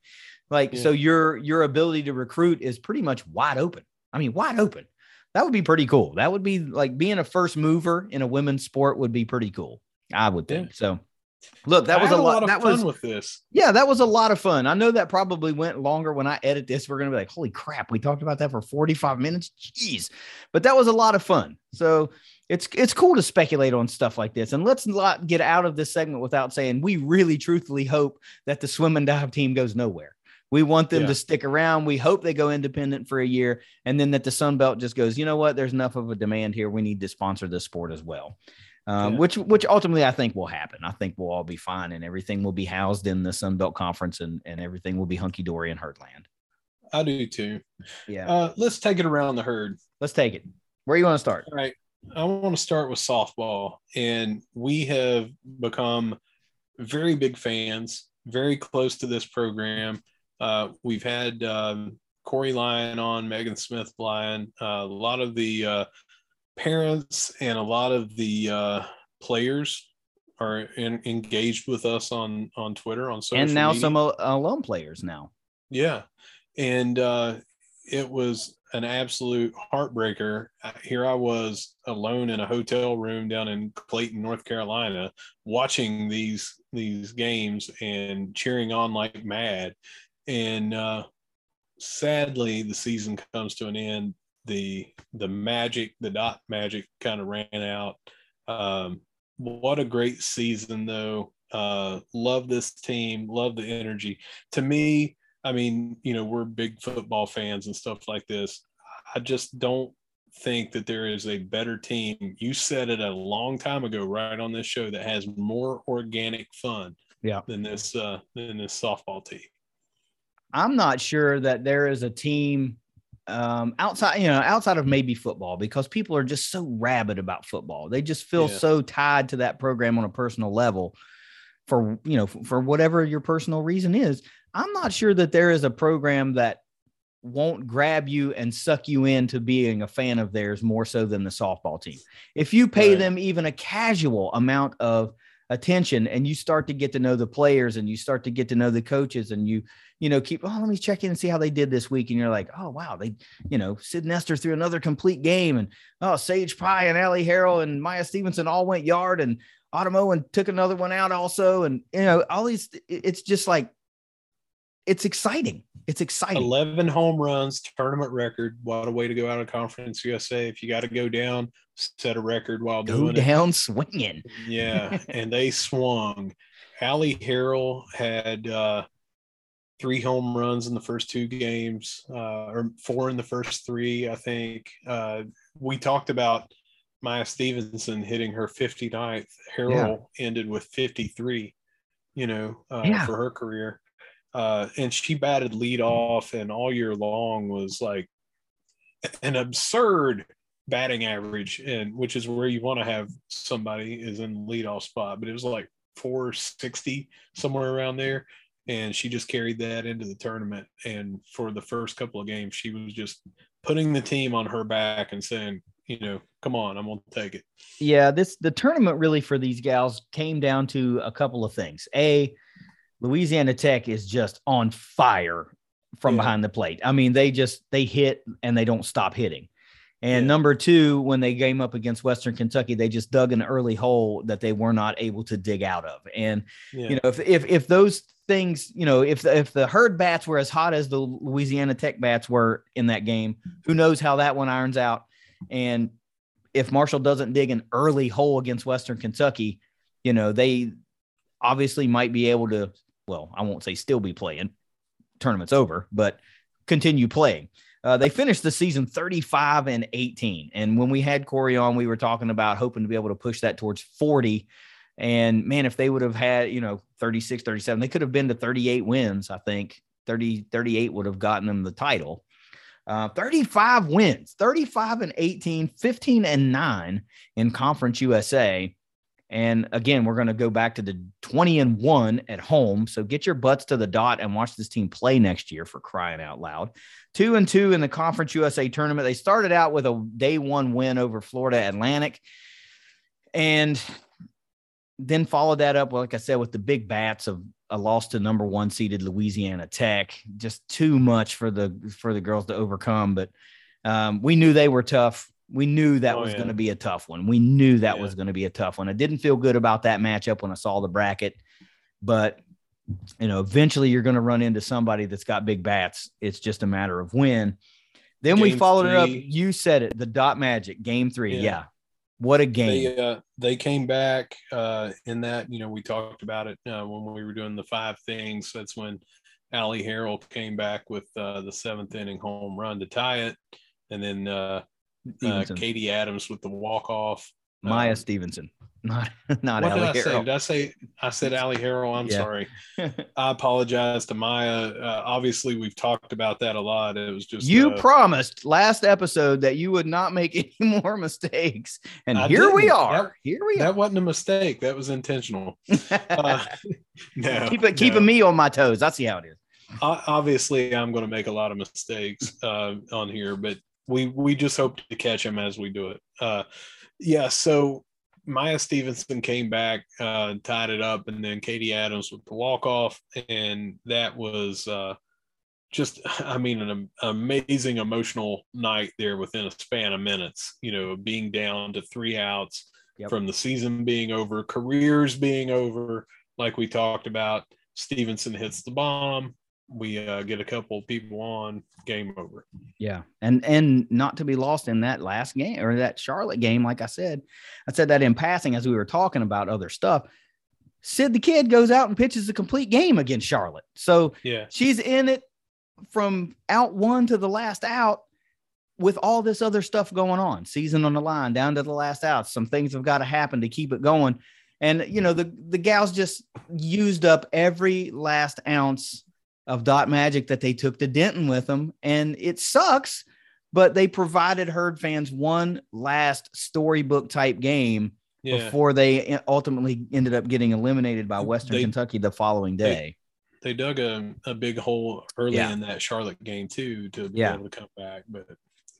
Like
Yeah.
so, your your ability to recruit is pretty much wide open. I mean, wide open. That would be pretty cool. That would be like being a first mover in a women's sport would be pretty cool. I would think
Yeah.
so. Look, that
I
was a lot.
of
that
fun
was
with this.
yeah, that was a lot of fun. I know that probably went longer when I edit this. We're going to be like, holy crap, we talked about that for 45 minutes. Jeez. But that was a lot of fun. So it's it's cool to speculate on stuff like this. And let's not get out of this segment without saying we really truthfully hope that the swim and dive team goes nowhere. We want them
Yeah.
to stick around. We hope they go independent for a year and then that the Sun Belt just goes, you know what? There's enough of a demand here. We need to sponsor this sport as well. Um,
Yeah.
which which ultimately I think will happen. I think we'll all be fine and everything will be housed in the Sun Belt Conference and, and everything will be hunky dory in Heartland.
I do too.
Yeah.
Uh, let's take it around the herd.
Let's take it. Where you want to start?
All right. I want to start with softball. And we have become very big fans, very close to this program. Uh, we've had um, Corey Lyon on, Megan Smith Lyon, uh, a lot of the uh, parents and a lot of the uh, players are in, engaged with us on on Twitter on social
and now
media.
some uh, alum players now.
Yeah, and uh, it was an absolute heartbreaker. Here I was alone in a hotel room down in Clayton, North Carolina, watching these these games and cheering on like mad. And uh, sadly, the season comes to an end. The the magic, the dot magic, kind of ran out. Um, what a great season, though. Uh, love this team. Love the energy. To me, I mean, you know, we're big football fans and stuff like this. I just don't think that there is a better team. You said it a long time ago, right on this show, that has more organic fun
yeah.
than this uh, than this softball team.
I'm not sure that there is a team um, outside, you know, outside of maybe football, because people are just so rabid about football. They just feel
Yeah.
so tied to that program on a personal level for, you know, for, for whatever your personal reason is. I'm not sure that there is a program that won't grab you and suck you into being a fan of theirs more so than the softball team. If you pay
Right.
them even a casual amount of attention and you start to get to know the players and you start to get to know the coaches and you you know keep oh let me check in and see how they did this week and you're like oh wow they you know sid nestor threw another complete game and oh sage pie and Allie harrell and maya stevenson all went yard and autumn owen took another one out also and you know all these it's just like it's exciting it's exciting
11 home runs, tournament record. What a way to go out of Conference USA. If you got to go down, set a record while
go
doing it.
down swinging
Yeah, and they swung. Allie Harrell had uh, three home runs in the first two games, uh, or four in the first three, I think. Uh, we talked about Maya Stevenson hitting her 59th. Harrell ended with 53, you know, uh,
Yeah.
for her career. Uh, and she batted lead off and all year long was like an absurd batting average and which is where you want to have somebody is in the leadoff spot but it was like 460 somewhere around there. And she just carried that into the tournament. And for the first couple of games she was just putting the team on her back and saying you know come on i'm gonna take it.
Yeah this the tournament really for these gals came down to a couple of things. A louisiana tech is just on fire from
Yeah.
behind the plate. I mean they just they hit and they don't stop hitting and
Yeah.
number two when they game up against western kentucky they just dug an early hole that they were not able to dig out of. And
yeah.
you know if if if those things you know if if the herd bats were as hot as the louisiana tech bats were in that game who knows how that one irons out. And if marshall doesn't dig an early hole against western kentucky you know they obviously might be able to well i won't say still be playing tournament's over but continue playing uh, they finished the season 35 and 18 and when we had corey on we were talking about hoping to be able to push that towards 40 and man, if they would have had, you know, 36, 37, they could have been to 38 wins, I think. 30, 38 would have gotten them the title. Uh, 35 wins, 35 and 18, 15 and 9 in Conference USA. And again, we're going to go back to the 20 and 1 at home. So get your butts to the dot and watch this team play next year for crying out loud. 2 and 2 in the Conference USA tournament. They started out with a day 1 win over Florida Atlantic. And then followed that up, like I said, with the big bats of a loss to number one seeded Louisiana Tech. Just too much for the for the girls to overcome. But um, we knew they were tough. We knew that
Oh,
was
yeah.
going to be a tough one. We knew that
Yeah.
was going to be a tough one. I didn't feel good about that matchup when I saw the bracket, but you know, eventually you're going to run into somebody that's got big bats. It's just a matter of when. Then we
Game
followed it up. You said it, the dot magic game three.
Yeah.
Yeah. What a game.
they uh, they came back uh, in that you know we talked about it uh, when we were doing the five things. That's when Allie Harrell came back with uh, the seventh inning home run to tie it, and then uh, uh, Katie Adams with the walk off.
Maya
um,
Stevenson, not not
What did
Allie
I say? Did I say I said Allie Harrell? I'm
Yeah.
sorry. I apologize to Maya. Uh, obviously, we've talked about that a lot. It was just
you
uh,
promised last episode that you would not make any more mistakes, and
I
here we
didn't.
are.
That-
here we
that wasn't a mistake. That was intentional. Uh, no,
Keep it keeping
no.
me on my toes. I see how it is.
Obviously i'm going to make a lot of mistakes uh, on here but we we just hope to catch them as we do it uh, yeah so Maya Stevenson came back, uh, tied it up, and then Katie Adams with the walk off, and that was uh, just, I mean, an amazing emotional night there within a span of minutes. You know, being down to three outs yep. from the season being over, careers being over, like we talked about. Stevenson hits the bomb, we uh, get a couple people on, game over.
Yeah, and and not to be lost in that last game or that Charlotte game, like I said, I said that in passing as we were talking about other stuff. Sid the kid goes out and pitches a complete game against Charlotte, so
yeah,
she's in it from out one to the last out with all this other stuff going on, season on the line, down to the last out. Some things have got to happen to keep it going. And you know, the the gals just used up every last ounce of dot magic that they took to Denton with them. And it sucks, but they provided herd fans one last storybook type game yeah. before they ultimately ended up getting eliminated by Western they, Kentucky the following day.
They, they dug a, a big hole early yeah. in that Charlotte game too to be yeah. able to come back. But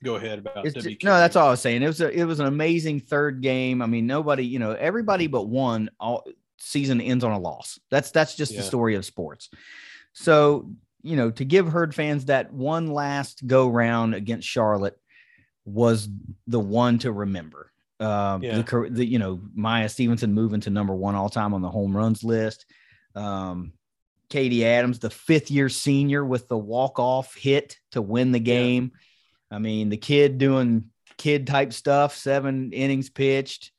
go ahead about
WK. no that's all i was saying it was a, it was an amazing third game i mean nobody you know everybody but one all season ends on a loss that's that's just yeah. the story of sports so, you know, to give herd fans that one last go round against Charlotte was the one to remember. Um, yeah. the, the, you know, Maya Stevenson moving to number one all time on the home runs list. Um, Katie Adams, the fifth year senior with the walk off hit to win the game. Yeah. I mean, the kid doing kid type stuff, seven innings pitched,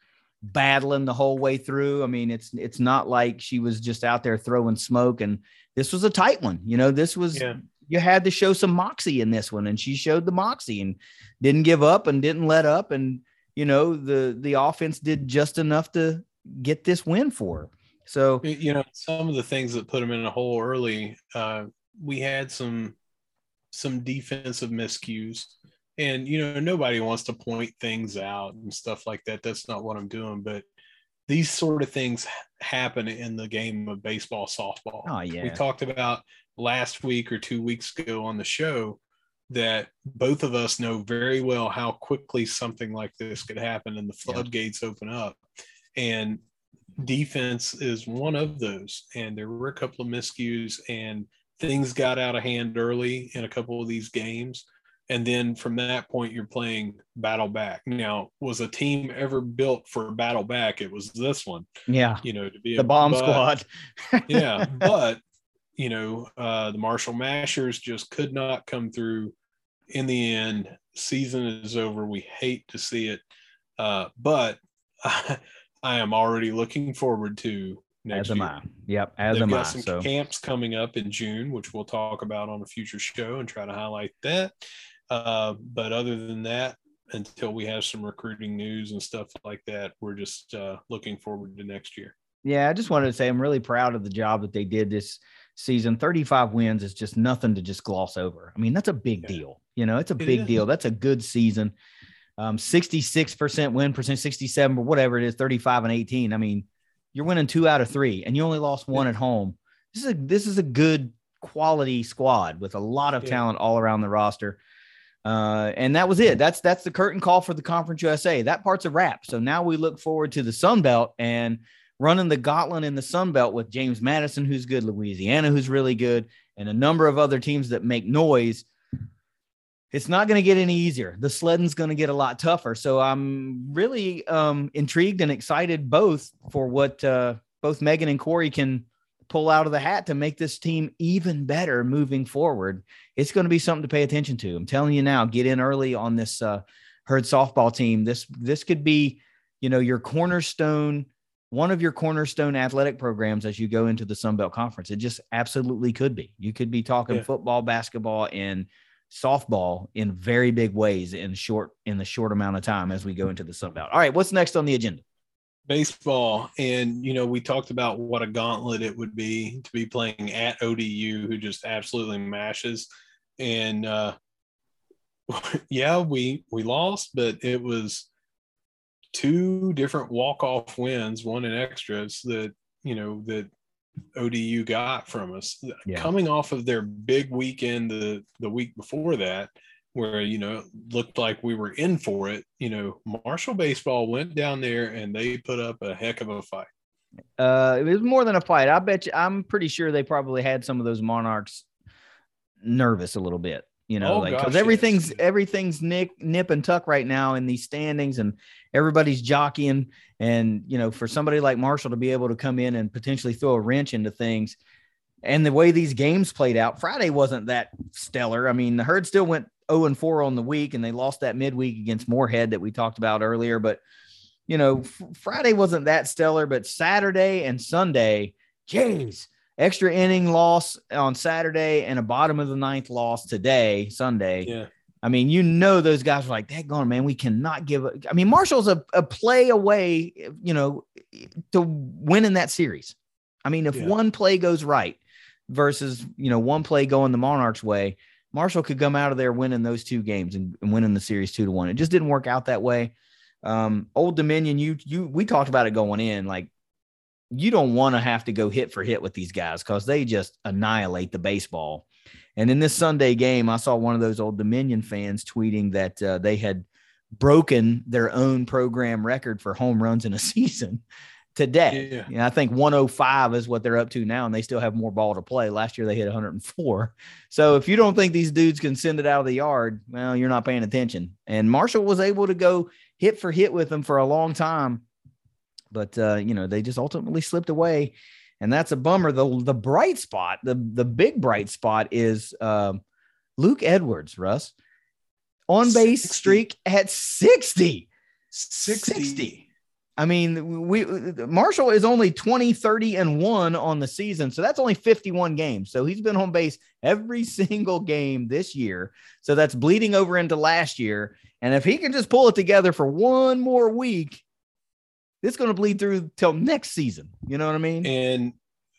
battling the whole way through. I mean, it's it's not like she was just out there throwing smoke and this was a tight one. You know, this was yeah. you had to show some moxie in this one, and she showed the moxie and didn't give up and didn't let up. And you know, the the offense did just enough to get this win for her. So
you know, some of the things that put them in a hole early, uh, we had some some defensive miscues. And you know, nobody wants to point things out and stuff like that. That's not what I'm doing. But these sort of things happen in the game of baseball softball.
Oh yeah.
We talked about last week or 2 weeks ago on the show that both of us know very well how quickly something like this could happen and the floodgates yeah. open up. And defense is one of those. And there were a couple of miscues and things got out of hand early in a couple of these games and then from that point you're playing battle back now was a team ever built for battle back it was this one
yeah
you know to be
the a, bomb but, squad
yeah but you know uh the marshall mashers just could not come through in the end season is over we hate to see it uh but I, I am already looking forward to next
as
year.
am I. Yep, as
They've
am
got
I.
some
so.
camps coming up in June, which we'll talk about on a future show and try to highlight that. Uh, but other than that, until we have some recruiting news and stuff like that, we're just uh, looking forward to next year.
Yeah, I just wanted to say I'm really proud of the job that they did this season. 35 wins is just nothing to just gloss over. I mean, that's a big yeah. deal. You know, it's a big deal. That's a good season. Um, 66% win percent, 67 or whatever it is, 35 and 18. I mean, you're winning two out of three, and you only lost one yeah. at home. This is a this is a good quality squad with a lot of yeah. talent all around the roster. Uh, and that was it. That's that's the curtain call for the Conference USA. That part's a wrap. So now we look forward to the Sun Belt and running the gauntlet in the Sun Belt with James Madison, who's good, Louisiana, who's really good, and a number of other teams that make noise. It's not going to get any easier. The sledding's going to get a lot tougher. So I'm really um, intrigued and excited both for what uh, both Megan and Corey can pull out of the hat to make this team even better moving forward. It's going to be something to pay attention to. I'm telling you now, get in early on this uh, herd softball team. This this could be, you know, your cornerstone, one of your cornerstone athletic programs as you go into the Sun Belt Conference. It just absolutely could be. You could be talking yeah. football, basketball, and softball in very big ways in short in the short amount of time as we go into the Sun Belt. All right, what's next on the agenda?
Baseball and you know we talked about what a gauntlet it would be to be playing at odu who just absolutely mashes and uh yeah we we lost but it was two different walk-off wins one in extras that you know that odu got from us yeah. coming off of their big weekend the the week before that where you know looked like we were in for it. You know, Marshall baseball went down there and they put up a heck of a fight.
Uh, it was more than a fight. I bet you. I'm pretty sure they probably had some of those Monarchs nervous a little bit. You know,
Oh,
like
gosh,
everything's
yes.
everything's nick nip and tuck right now in these standings, and everybody's jockeying. And you know, for somebody like Marshall to be able to come in and potentially throw a wrench into things, and the way these games played out, Friday wasn't that stellar. I mean, the herd still went 0 and 4 on the week, and they lost that midweek against Morehead that we talked about earlier. But you know, f- Friday wasn't that stellar, but Saturday and Sunday, jeez, extra inning loss on Saturday and a bottom of the ninth loss today, Sunday.
Yeah.
I mean, you know, those guys were like, that going, man, we cannot give a, I mean, Marshall's a, a play away, you know, to winning that series. I mean, if
Yeah.
one play goes right versus, you know, one play going the Monarchs way, Marshall could come out of there winning those two games and, and winning the series two to one. It just didn't work out that way. Um, Old Dominion, you you we talked about it going in. Like you don't want to have to go hit for hit with these guys because they just annihilate the baseball. And in this Sunday game, I saw one of those Old Dominion fans tweeting that uh, they had broken their own program record for home runs in a season today.
Yeah.
I think 105 is what they're up to now, and they still have more ball to play. Last year they hit 104. So if you don't think these dudes can send it out of the yard, well, you're not paying attention. And Marshall was able to go hit for hit with them for a long time, but uh, you know they just ultimately slipped away, and that's a bummer. The the bright spot, the the big bright spot is um, Luke Edwards, Russ, on base
60.
streak at 60.
60.
60. I mean, we Marshall is only 20, 30, and one on the season. So that's only 51 games. So he's been home base every single game this year. So that's bleeding over into last year. And if he can just pull it together for one more week, it's going to bleed through till next season. You know what I mean?
And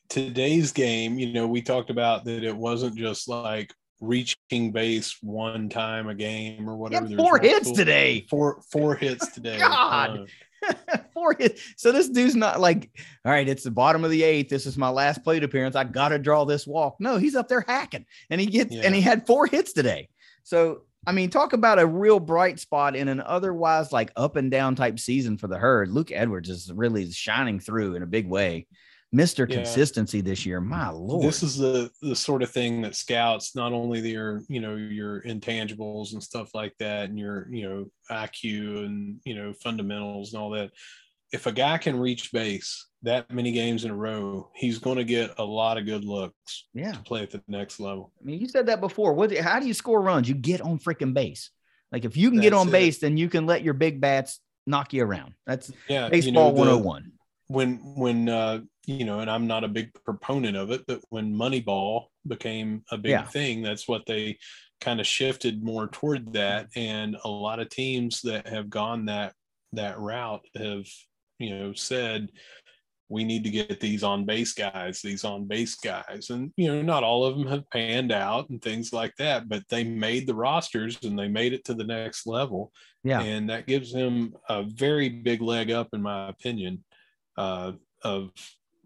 today's game, you know, we talked about that it wasn't just like reaching base one time a game or whatever.
four hits
multiple-
today.
Four four hits today.
God.
Uh,
Four hits. So this dude's not like, all right, it's the bottom of the eighth. This is my last plate appearance. I got to draw this walk. No, he's up there hacking, and he gets
Yeah.
and he had four hits today. So I mean, talk about a real bright spot in an otherwise like up and down type season for the herd. Luke Edwards is really shining through in a big way. Mister
Yeah.
Consistency this year. My lord.
this is the the sort of thing that scouts not only your you know your intangibles and stuff like that and your you know IQ and you know fundamentals and all that if a guy can reach base that many games in a row he's going to get a lot of good looks
yeah.
to play at the next level
I mean, you said that before. What? How do you score runs? You get on freaking base. Like if you can get on
it.
base, then you can let your big bats knock you around. That's
yeah
baseball
you know, the-
101.
When when uh you know and i'm not a big proponent of it but when moneyball became a big
Yeah.
thing that's what they kind of shifted more toward that and a lot of teams that have gone that that route have you know said we need to get these on base guys these on base guys and you know not all of them have panned out and things like that but they made the rosters and they made it to the next level
Yeah.
and that gives him a very big leg up in my opinion uh, of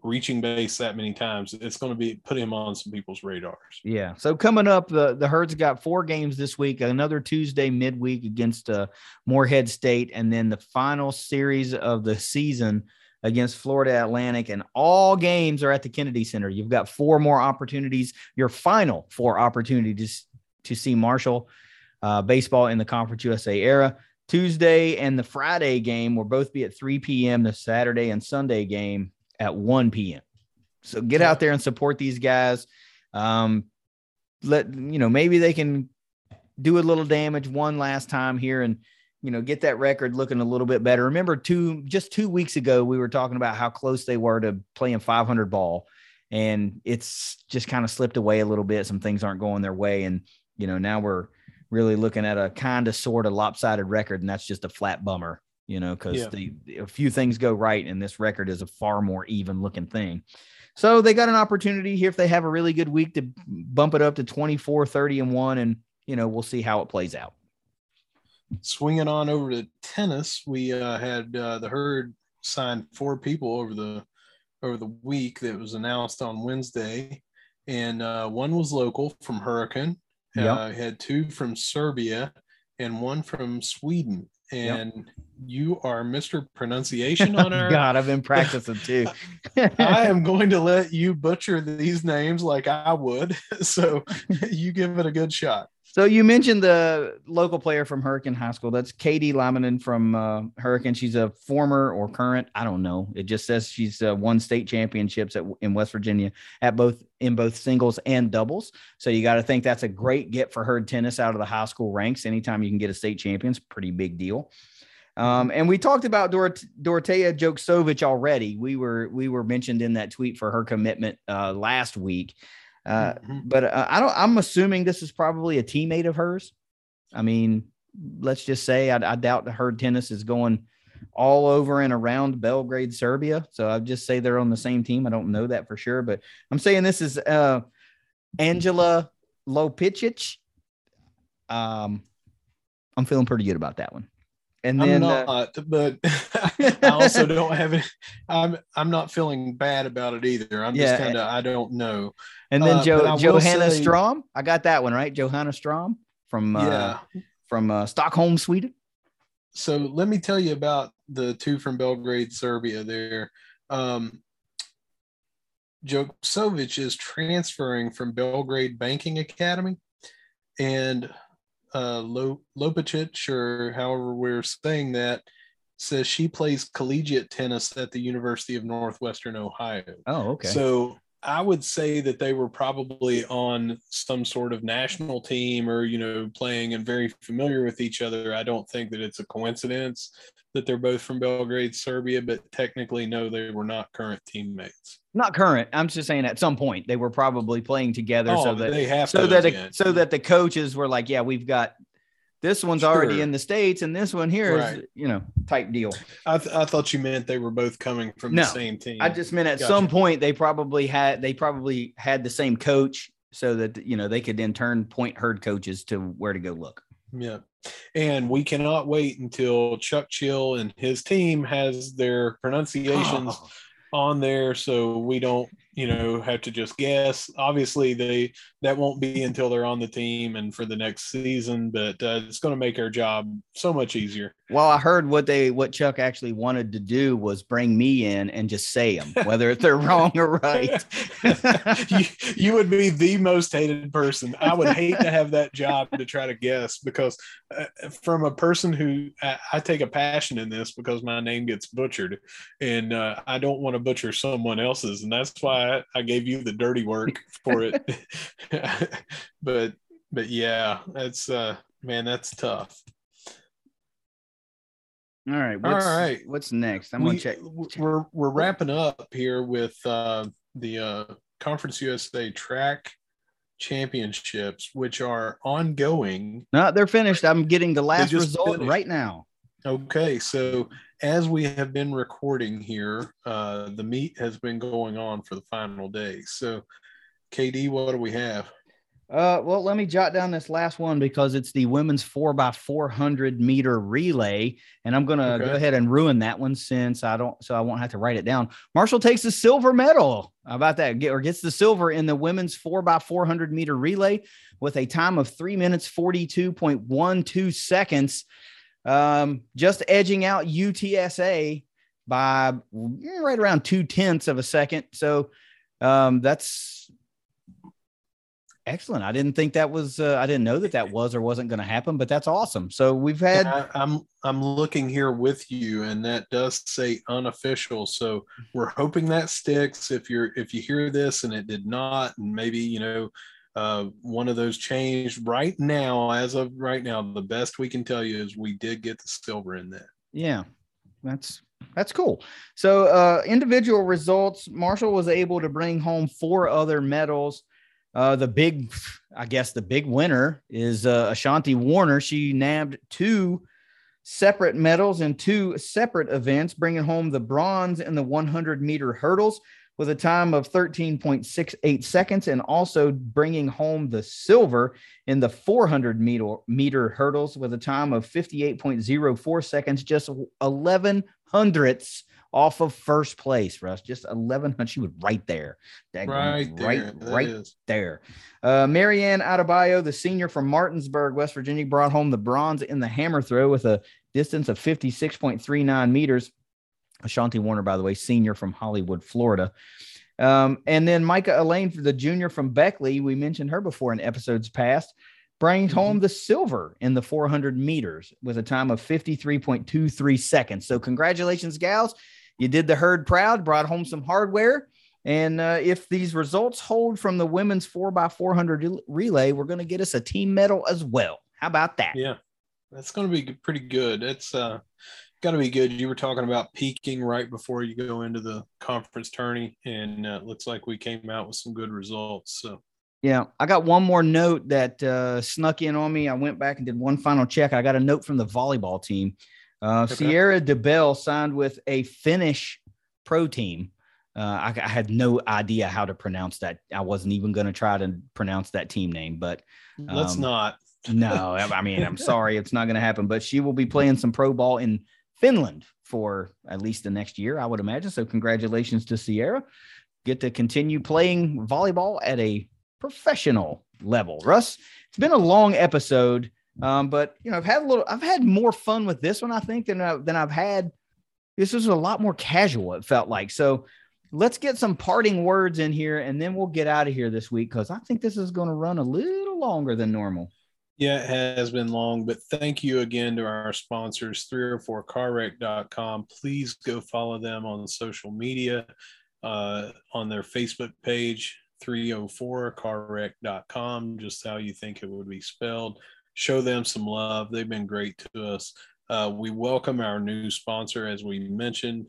reaching base that many times it's going to be put him on some people's radars
Yeah. So coming up, the the Herds got four games this week. Another Tuesday midweek against uh, Morehead State, and then the final series of the season against Florida Atlantic. And all games are at the Kennedy Center. You've got four more opportunities. Your final four opportunities to see Marshall uh, baseball in the Conference USA era. Tuesday and the Friday game will both be at 3 p.m. The Saturday and Sunday game at 1 p.m. So get out there and support these guys. Um, let you know maybe they can do a little damage one last time here and you know get that record looking a little bit better. Remember, two just two weeks ago we were talking about how close they were to playing 500 ball, and it's just kind of slipped away a little bit. Some things aren't going their way, and you know now we're really looking at a kind of sort of lopsided record, and that's just a flat bummer. You know, because
Yeah.
the a few things go right, and this record is a far more even looking thing. So they got an opportunity here if they have a really good week to bump it up to 24, 30 and 1 and you know, we'll see how it plays out.
swinging on over to tennis we uh, had uh, the herd signed four people over the over the week that was announced on wednesday and uh, one was local from hurricane Yep. Uh, had two from Serbia and one from Sweden. And yep. you are Mr. Pronunciation on our
God, I've been practicing too.
I am going to let you butcher these names like I would. So you give it a good shot.
So you mentioned the local player from Hurricane High School. That's Katie Laminen from uh, Hurricane. She's a former or current. I don't know. It just says she's uh, won state championships at, in West Virginia at both in both singles and doubles. So you got to think that's a great get for her tennis out of the high school ranks. Anytime you can get a state champion, pretty big deal. Um, and we talked about Dor- Dorotea Joksovic already. We were we were mentioned in that tweet for her commitment uh, last week. Uh, mm-hmm. But uh, I don't. I'm assuming this is probably a teammate of hers. I mean, let's just say I, I doubt her tennis is going all over and around Belgrade, Serbia. So I just say they're on the same team. I don't know that for sure, but I'm saying this is uh, Angela Lopicic. Um, I'm feeling pretty good about that one.
And then, I'm uh, not, uh, but I also don't have it. I'm I'm not feeling bad about it either. I'm yeah, just kind of I don't know.
And then uh, jo- Johanna say, Strom, I got that one right. Johanna Strom from uh, yeah from uh, Stockholm, Sweden.
So let me tell you about the two from Belgrade, Serbia. There, um, Joksovic is transferring from Belgrade Banking Academy, and uh, Lopicic, or however we're saying that, says she plays collegiate tennis at the University of Northwestern Ohio.
Oh, okay.
So I would say that they were probably on some sort of national team or, you know, playing and very familiar with each other. I don't think that it's a coincidence that they're both from Belgrade, Serbia, but technically, no, they were not current teammates.
Not current. I'm just saying at some point they were probably playing together
oh,
so that
they have
so that it, so that the coaches were like, yeah, we've got this one's sure. already in the states and this one here right. is you know type deal
I, th- I thought you meant they were both coming from no, the same team
i just meant at gotcha. some point they probably had they probably had the same coach so that you know they could then turn point herd coaches to where to go look
yeah and we cannot wait until chuck chill and his team has their pronunciations oh. On there so we don't you know have to just guess. Obviously they that won't be until they're on the team and for the next season but uh, it's going to make our job so much easier.
Well i heard what they what chuck actually wanted to do was bring me in and just say them whether they're wrong or right.
You, you, would be the most hated person. I would hate to have that job to try to guess because uh, from a person who I, I, take a passion in this because my name gets butchered and uh, i don't want to butcher someone else's and that's why I, I gave you the dirty work for it. but but yeah, that's uh man, that's tough.
All right. What's, All right. What's next? I'm we, gonna check.
We're we're wrapping up here with uh, the uh, Conference USA Track Championships, which are ongoing.
No, they're finished. I'm getting the last result finished. right now.
Okay, so as we have been recording here, uh, the meet has been going on for the final day. So, KD, what do we have?
Uh, well, let me jot down this last one because it's the women's four by 400 meter relay. And I'm going to okay. go ahead and ruin that one since I don't, so I won't have to write it down. Marshall takes the silver medal. How about that? Get, or gets the silver in the women's four by 400 meter relay with a time of three minutes, 42.12 seconds um, just edging out UTSA by right around two tenths of a second. So um, that's excellent. I didn't think that was. Uh, I didn't know that that was or wasn't going to happen, but that's awesome. So we've had.
I, I'm I'm looking here with you, and that does say unofficial. So we're hoping that sticks. If you're if you hear this and it did not, and maybe you know uh, one of those changed right now, as of right now, the best we can tell you is we did get the silver in that.
Yeah, that's that's cool. So, uh, individual results Marshall was able to bring home four other medals. Uh, the big, I guess, the big winner is uh, Ashanti Warner. She nabbed two separate medals in two separate events, bringing home the bronze in the 100 meter hurdles with a time of 13.68 seconds and also bringing home the silver in the 400 meter, meter hurdles with a time of 58.04 seconds, just 11 hundredths off of first place, Russ. Just 1100. She was right there.
That right there.
Right, right is. there. Uh, Marianne Adebayo, the senior from Martinsburg, West Virginia, brought home the bronze in the hammer throw with a distance of 56.39 meters. Ashanti Warner, by the way, senior from Hollywood, Florida. Um, and then Micah Elaine, the junior from Beckley, we mentioned her before in episodes past, brings mm-hmm. home the silver in the 400 meters with a time of 53.23 seconds. So, congratulations, gals. You did the herd proud, brought home some hardware. And uh, if these results hold from the women's 4x400 relay, we're going to get us a team medal as well. How about that?
Yeah, that's going to be pretty good. It's uh, got to be good. You were talking about peaking right before you go into the conference tourney, and uh, looks like we came out with some good results. So,
yeah, I got one more note that uh, snuck in on me. I went back and did one final check. I got a note from the volleyball team. Uh, okay. Sierra DeBell signed with a Finnish pro team. Uh, I, I, had no idea how to pronounce that. I wasn't even going to try to pronounce that team name, but
um, let's not.
no, I mean, I'm sorry, it's not going to happen. But she will be playing some pro ball in Finland for at least the next year, I would imagine. So, congratulations to Sierra. Get to continue playing volleyball at a professional level. Russ, it's been a long episode, um, but you know, I've had a little, I've had more fun with this one, I think, than I, than I've had. This was a lot more casual. It felt like so. Let's get some parting words in here, and then we'll get out of here this week because I think this is going to run a little longer than normal.
Yeah, it has been long, but thank you again to our sponsors, 304carwreck.com. Please go follow them on social media, uh, on their Facebook page, 304carwreck.com, just how you think it would be spelled. Show them some love. They've been great to us. Uh, we welcome our new sponsor, as we mentioned,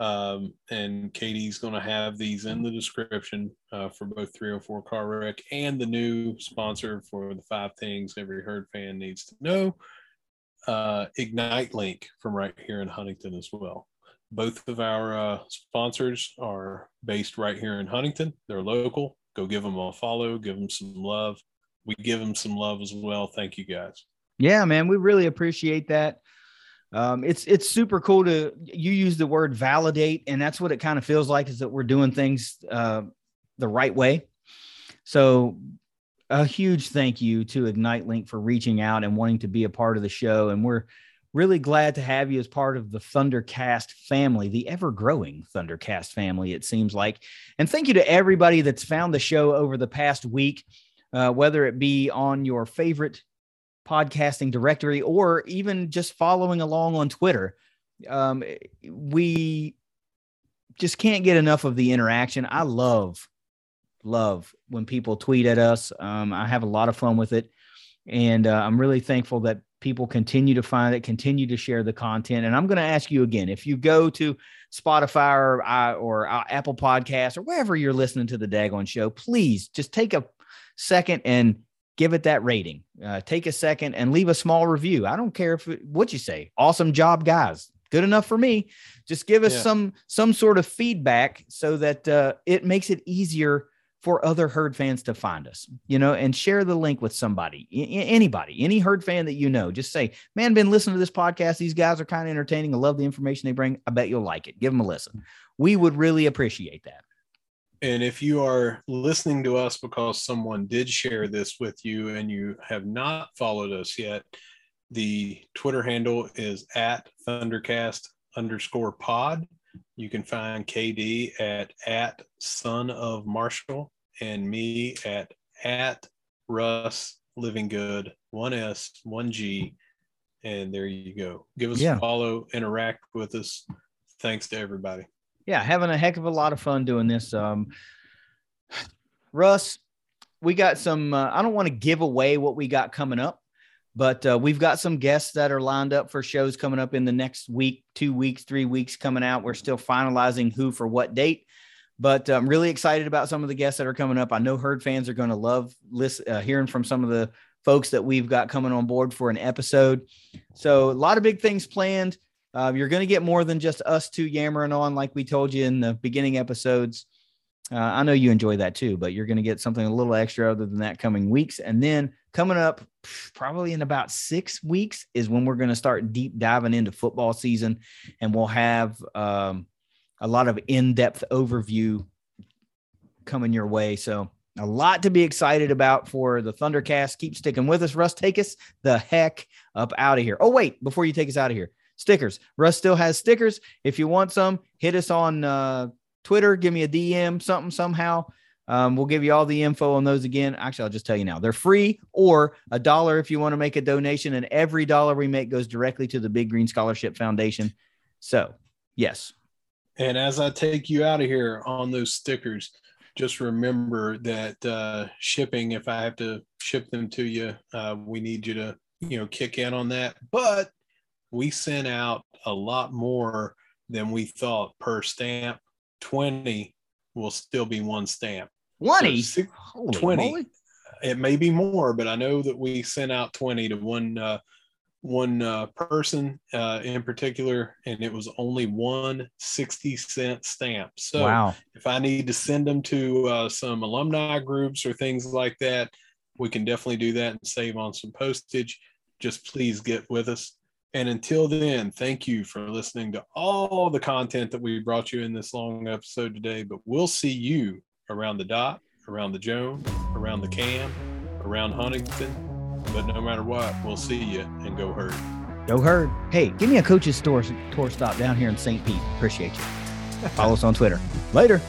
um, and Katie's going to have these in the description uh, for both 304 Car Wreck and the new sponsor for the five things every herd fan needs to know uh, Ignite Link from right here in Huntington as well. Both of our uh, sponsors are based right here in Huntington. They're local. Go give them a follow, give them some love. We give them some love as well. Thank you guys.
Yeah, man, we really appreciate that um, it's it's super cool to you use the word validate, and that's what it kind of feels like is that we're doing things uh, the right way. So, a huge thank you to Ignite Link for reaching out and wanting to be a part of the show, and we're really glad to have you as part of the Thundercast family, the ever growing Thundercast family, it seems like. And thank you to everybody that's found the show over the past week, uh, whether it be on your favorite podcasting directory or even just following along on Twitter. Um, we just can't get enough of the interaction. I love, love when people tweet at us. Um, I have a lot of fun with it. And uh, I'm really thankful that people continue to find it, continue to share the content. And I'm going to ask you again if you go to Spotify or, or uh, Apple Podcasts or wherever you're listening to the Dagon Show, please just take a second and give it that rating. Uh, take a second and leave a small review. I don't care if it, what you say. Awesome job, guys. Good enough for me. Just give us yeah. some some sort of feedback so that uh, it makes it easier for other herd fans to find us. You know, and share the link with somebody, anybody, any herd fan that you know. Just say, "Man, been listening to this podcast. These guys are kind of entertaining. I love the information they bring. I bet you'll like it. Give them a listen. We would really appreciate that."
And if you are listening to us because someone did share this with you and you have not followed us yet, the Twitter handle is at Thundercast underscore pod. You can find KD at at son of Marshall and me at at Russ Living Good, one S, one G. And there you go. Give us yeah. a follow, interact with us. Thanks to everybody
yeah, having a heck of a lot of fun doing this. Um, Russ, we got some. Uh, I don't want to give away what we got coming up, but uh, we've got some guests that are lined up for shows coming up in the next week, two weeks, three weeks coming out. We're still finalizing who for what date, but I'm really excited about some of the guests that are coming up. I know herd fans are going to love listen, uh, hearing from some of the folks that we've got coming on board for an episode. So a lot of big things planned. Uh, you're going to get more than just us two yammering on, like we told you in the beginning episodes. Uh, I know you enjoy that too, but you're going to get something a little extra other than that coming weeks. And then coming up, probably in about six weeks, is when we're going to start deep diving into football season, and we'll have um, a lot of in-depth overview coming your way. So a lot to be excited about for the Thundercast. Keep sticking with us. Russ, take us the heck up out of here. Oh, wait, before you take us out of here, stickers. Russ still has stickers. If you want some, hit us on uh, Twitter, give me a DM, something, somehow. Um, we'll give you all the info on those again. Actually, I'll just tell you now they're free or a dollar if you want to make a donation. And every dollar we make goes directly to the Big Green Scholarship Foundation. So, yes.
And as I take you out of here on those stickers, just remember that uh, shipping, if I have to ship them to you, uh, we need you to, you know, kick in on that. But we sent out a lot more than we thought per stamp. 20 will still be one stamp.
20?
So 20. Moly. It may be more, but I know that we sent out 20 to one uh, one uh, person uh, in particular, and it was only one 60 cent stamp. So
wow.
if I need to send them to uh, some alumni groups or things like that, we can definitely do that and save on some postage. Just please get with us. And until then, thank you for listening to all the content that we brought you in this long episode today. But we'll see you around the dot, around the Joan, around the cam, around Huntington. But no matter what, we'll see you and go herd.
Go herd. Hey, give me a coach's store tour stop down here in St. Pete. Appreciate you. Follow us on Twitter. Later.